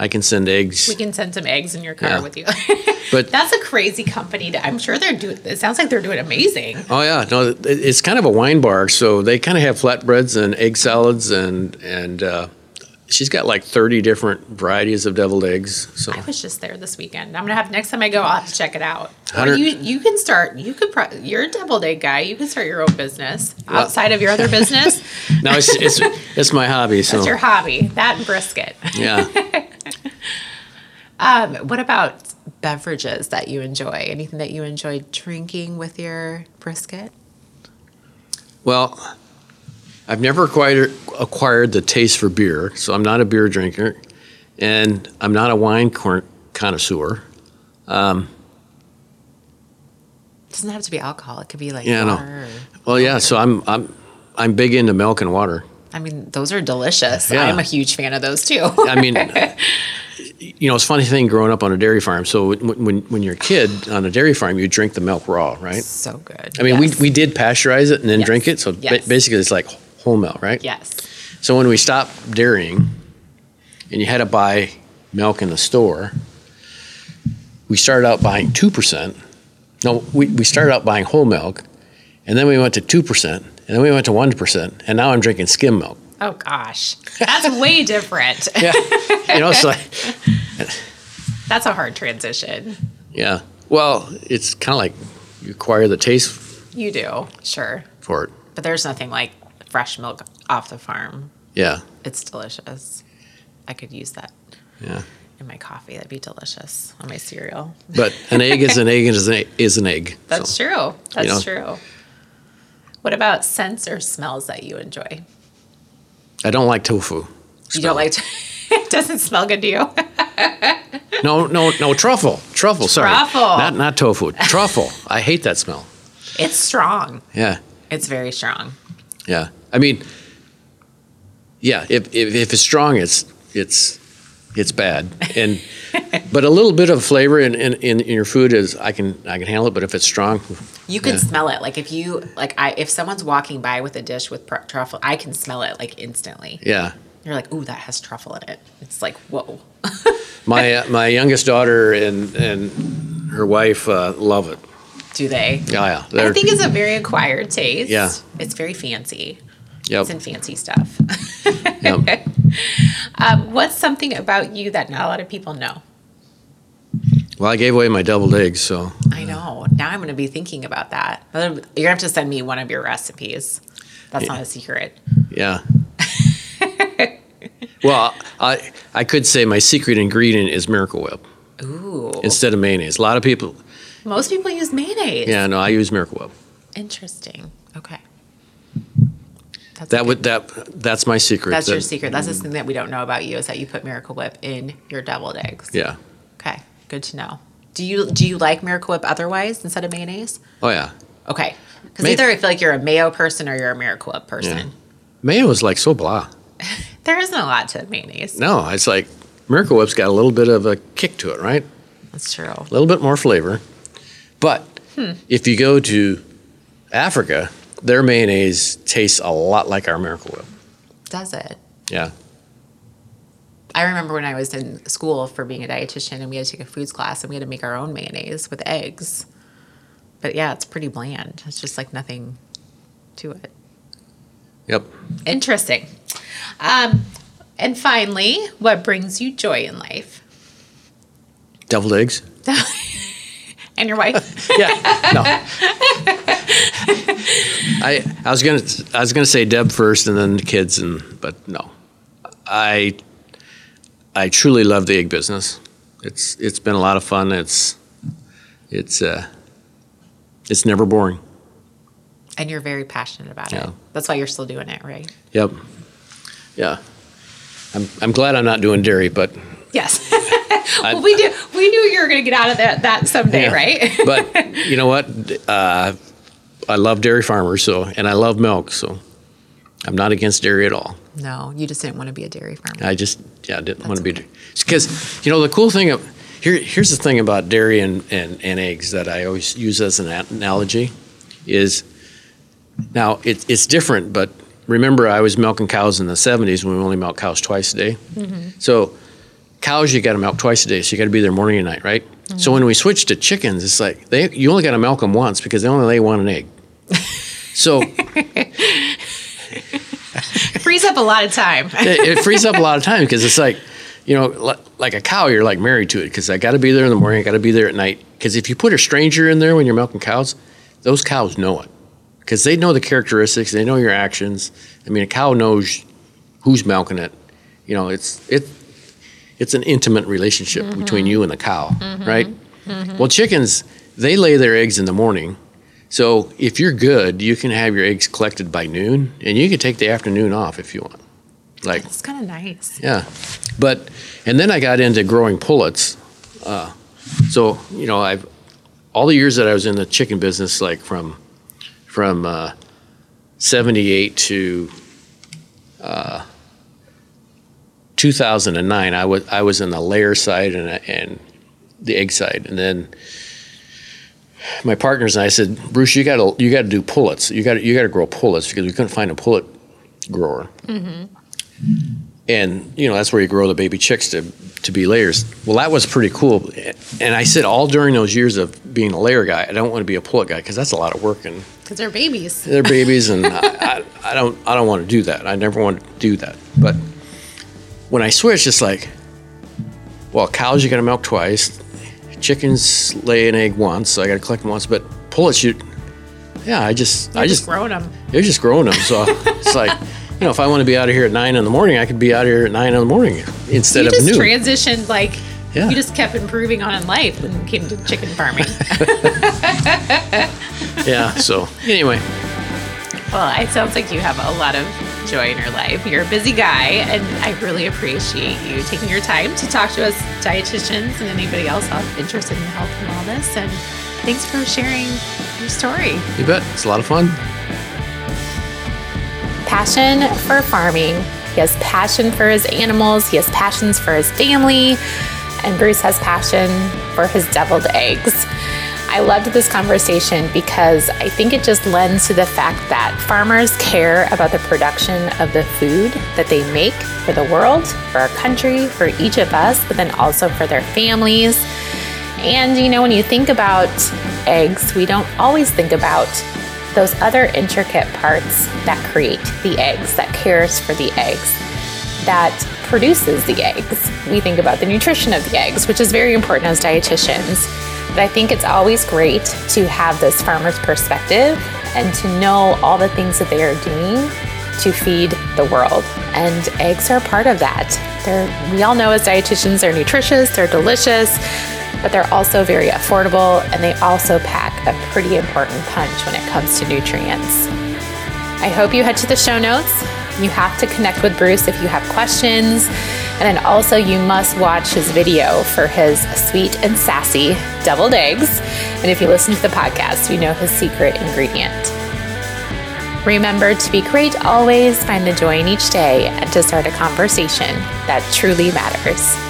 [SPEAKER 2] I can send eggs.
[SPEAKER 1] we can send some eggs in your car
[SPEAKER 2] Yeah.
[SPEAKER 1] with you.
[SPEAKER 2] But
[SPEAKER 1] That's a crazy company. To, I'm sure they're doing. It sounds like they're doing amazing.
[SPEAKER 2] Oh yeah, no, it's kind of a wine bar, so they kind of have flatbreads and egg salads, and and uh, she's got like thirty different varieties of deviled eggs. So
[SPEAKER 1] I was just there this weekend. I'm gonna have next time I go. I'll have to check it out. You you can start. You could. Pro, you're a deviled egg guy. You can start your own business outside of your other business.
[SPEAKER 2] no, it's it's it's my hobby. So
[SPEAKER 1] That's your hobby. That and brisket.
[SPEAKER 2] yeah,
[SPEAKER 1] Um, what about beverages that you enjoy? Anything that you enjoy drinking with your brisket?
[SPEAKER 2] well, I've never acquired acquired the taste for beer, so I'm not a beer drinker, and I'm not a wine connoisseur.
[SPEAKER 1] doesn't have to be alcohol. It could be like
[SPEAKER 2] Yeah,
[SPEAKER 1] water. or-
[SPEAKER 2] Well, yeah, so I'm I'm I'm big into milk and water.
[SPEAKER 1] I mean, those are delicious.
[SPEAKER 2] Yeah.
[SPEAKER 1] I'm a huge fan of those too.
[SPEAKER 2] I mean, you know, it's a funny thing growing up on a dairy farm. So when, when, when you're a kid on a dairy farm, you drink the milk raw, right?
[SPEAKER 1] so good.
[SPEAKER 2] I mean,
[SPEAKER 1] Yes.
[SPEAKER 2] we, we did pasteurize it and then
[SPEAKER 1] Yes.
[SPEAKER 2] drink it. So ba-
[SPEAKER 1] Yes.
[SPEAKER 2] basically, it's like whole milk, right?
[SPEAKER 1] yes.
[SPEAKER 2] So when we stopped dairying and you had to buy milk in the store, we started out buying 2%. No, we, we started out buying whole milk and then we went to 2% and then we went to 1%. And now I'm drinking skim milk.
[SPEAKER 1] Oh gosh, that's way different.
[SPEAKER 2] Yeah. you know, it's like,
[SPEAKER 1] That's a hard transition.
[SPEAKER 2] Yeah. Well, it's kind of like you acquire the taste
[SPEAKER 1] You do, sure.
[SPEAKER 2] for it.
[SPEAKER 1] But there's nothing like fresh milk off the farm.
[SPEAKER 2] Yeah.
[SPEAKER 1] It's delicious. I could use that
[SPEAKER 2] Yeah.
[SPEAKER 1] in my coffee. That'd be delicious on my cereal.
[SPEAKER 2] But an egg is an egg is an egg. Is an egg.
[SPEAKER 1] That's
[SPEAKER 2] So,
[SPEAKER 1] true. That's
[SPEAKER 2] know.
[SPEAKER 1] true. What about scents or smells that you enjoy?
[SPEAKER 2] I don't like tofu.
[SPEAKER 1] You don't like to, it doesn't smell good to you.
[SPEAKER 2] No, no, no truffle. Truffle. Sorry.
[SPEAKER 1] Truffle.
[SPEAKER 2] Not not tofu. Truffle. I hate that smell.
[SPEAKER 1] it's strong.
[SPEAKER 2] Yeah.
[SPEAKER 1] It's very strong.
[SPEAKER 2] Yeah. I mean, yeah. If if, if it's strong, it's it's it's bad. And but a little bit of flavor in, in, in, your food is I can I can handle it. But if it's strong,
[SPEAKER 1] You can
[SPEAKER 2] Yeah.
[SPEAKER 1] smell it. Like if you like I if someone's walking by with a dish with pr- truffle, I can smell it like instantly.
[SPEAKER 2] yeah.
[SPEAKER 1] You're like, "Ooh, that has truffle in it." It's like, "Whoa."
[SPEAKER 2] My uh, my youngest daughter and and her wife uh, love it.
[SPEAKER 1] Do they?
[SPEAKER 2] Yeah, yeah.
[SPEAKER 1] I think it's a very acquired taste.
[SPEAKER 2] Yeah.
[SPEAKER 1] It's very fancy.
[SPEAKER 2] Yep.
[SPEAKER 1] It's in fancy stuff.
[SPEAKER 2] yep.
[SPEAKER 1] um, what's something about you that not a lot of people know?
[SPEAKER 2] Well, I gave away my deviled eggs, so
[SPEAKER 1] I know. Now I'm going to be thinking about that. You're going to have to send me one of your recipes. That's not a secret.
[SPEAKER 2] yeah. well, I I could say my secret ingredient is Miracle Whip
[SPEAKER 1] Ooh.
[SPEAKER 2] instead of mayonnaise. A lot of people,
[SPEAKER 1] Most people use mayonnaise.
[SPEAKER 2] yeah, no, I use Miracle Whip.
[SPEAKER 1] Interesting. Okay. That's
[SPEAKER 2] That would that that's my secret.
[SPEAKER 1] That's
[SPEAKER 2] that-
[SPEAKER 1] your secret. That's the thing that we don't know about you is that you put Miracle Whip in your deviled eggs.
[SPEAKER 2] Yeah.
[SPEAKER 1] Okay. Good to know. Do you do you like Miracle Whip otherwise instead of mayonnaise?
[SPEAKER 2] Oh yeah.
[SPEAKER 1] Okay. Because
[SPEAKER 2] May-
[SPEAKER 1] either I feel like you're a mayo person or you're a Miracle Whip person.
[SPEAKER 2] Yeah. Mayo is like so blah.
[SPEAKER 1] There isn't a lot to mayonnaise.
[SPEAKER 2] No, it's like Miracle Whip's got a little bit of a kick to it, right?
[SPEAKER 1] That's true.
[SPEAKER 2] A little bit more flavor. But
[SPEAKER 1] Hmm.
[SPEAKER 2] if you go to Africa, their mayonnaise tastes a lot like our Miracle Whip.
[SPEAKER 1] Does it?
[SPEAKER 2] Yeah.
[SPEAKER 1] I remember when I was in school for being a dietitian and we had to take a foods class and we had to make our own mayonnaise with eggs. But yeah, it's pretty bland. It's just like nothing to it.
[SPEAKER 2] Yep.
[SPEAKER 1] Interesting. Um, and finally, what brings you joy in life?
[SPEAKER 2] Deviled eggs.
[SPEAKER 1] and your wife?
[SPEAKER 2] Yeah. No. I I was gonna I was gonna say Deb first and then the kids and but no. I I truly love the egg business. It's it's been a lot of fun. It's it's uh it's never boring.
[SPEAKER 1] and you're very passionate about
[SPEAKER 2] Yeah.
[SPEAKER 1] it. That's why you're still doing it, right?
[SPEAKER 2] Yep. Yeah. I'm I'm glad I'm not doing dairy, but
[SPEAKER 1] Yes. well, we do. We knew you were going to get out of that, that someday,
[SPEAKER 2] Yeah.
[SPEAKER 1] right?
[SPEAKER 2] but you know what? Uh, I love dairy farmers, so and I love milk, so I'm not against dairy at all.
[SPEAKER 1] no, you just didn't want to be a dairy farmer.
[SPEAKER 2] I just yeah didn't want to be because you know the cool thing of here here's the thing about dairy and, and, and eggs that I always use as an analogy is now it, it's different but remember I was milking cows in the 70s when we only milked cows twice a day so cows you got to milk twice a day so you got to be there morning and night right so when we switched to chickens it's like they you only got to milk them once because they only lay one an egg so
[SPEAKER 1] Frees up a lot of time.
[SPEAKER 2] it, it frees up a lot of time because it's like, you know, li- like a cow, you're like married to it because I got to be there in the morning, I got to be there at night. Because if you put a stranger in there when you're milking cows, those cows know it because they know the characteristics, they know your actions. I mean, a cow knows who's milking it. You know, it's it it's an intimate relationship between you and the cow, right? Well, chickens they lay their eggs in the morning. So if you're good, you can have your eggs collected by noon, and you can take the afternoon off if you want. Like
[SPEAKER 1] It's kind of nice.
[SPEAKER 2] yeah, but and then I got into growing pullets. Uh, so you know, I've all the years that I was in the chicken business, like from from uh, '78 to uh, 2009, I was I was in the layer side and and the egg side, and then my partners and I said, Bruce, you got to you got to do pullets. You got you got to grow pullets because we couldn't find a pullet grower mm-hmm. and you know that's where you grow the baby chicks to to be layers. Well, that was pretty cool. And I said all during those years of being a layer guy, I don't want to be a pullet guy because that's a lot of work and
[SPEAKER 1] Because they're babies.
[SPEAKER 2] they're babies, and I, I, I don't I don't want to do that. I never want to do that. But when I switched, it's like well, cows you got to milk twice. Chickens lay an egg once, so I got to collect them once. But pullets, you, yeah, I just, I just,
[SPEAKER 1] growing them.
[SPEAKER 2] they're just growing them. So it's like, you know, if I want to be out of here at nine in the morning, I could be out of here at nine in the morning instead
[SPEAKER 1] You
[SPEAKER 2] of
[SPEAKER 1] just
[SPEAKER 2] noon.
[SPEAKER 1] transitioned like
[SPEAKER 2] Yeah.
[SPEAKER 1] you just kept improving on in life when it came to chicken farming.
[SPEAKER 2] yeah. So anyway,
[SPEAKER 1] well, it sounds like you have a lot of joy in your life. You're a busy guy, and I really appreciate you taking your time to talk to us dietitians and anybody else interested in health and wellness. And thanks for sharing your story.
[SPEAKER 2] you bet it's a lot of fun.
[SPEAKER 1] passion for farming. He has passion for his animals. He has passions for his family. And Bruce has passion for his deviled eggs. I loved this conversation because I think it just lends to the fact that farmers care about the production of the food that they make for the world, for our country, for each of us, but then also for their families. And you know, when you think about eggs, we don't always think about those other intricate parts that create the eggs, that cares for the eggs, that produces the eggs. We think about the nutrition of the eggs, which is very important as dietitians. But I think it's always great to have this farmer's perspective and to know all the things that they are doing to feed the world. And eggs are part of that. They're, we all know as dietitians, they're nutritious, they're delicious, but they're also very affordable and they also pack a pretty important punch when it comes to nutrients. I hope you head to the show notes. You have to connect with Bruce if you have questions. And then also, you must watch his video for his sweet and sassy deviled eggs. And if you listen to the podcast, you know his secret ingredient. Remember to be great always, find the joy in each day, and to start a conversation that truly matters.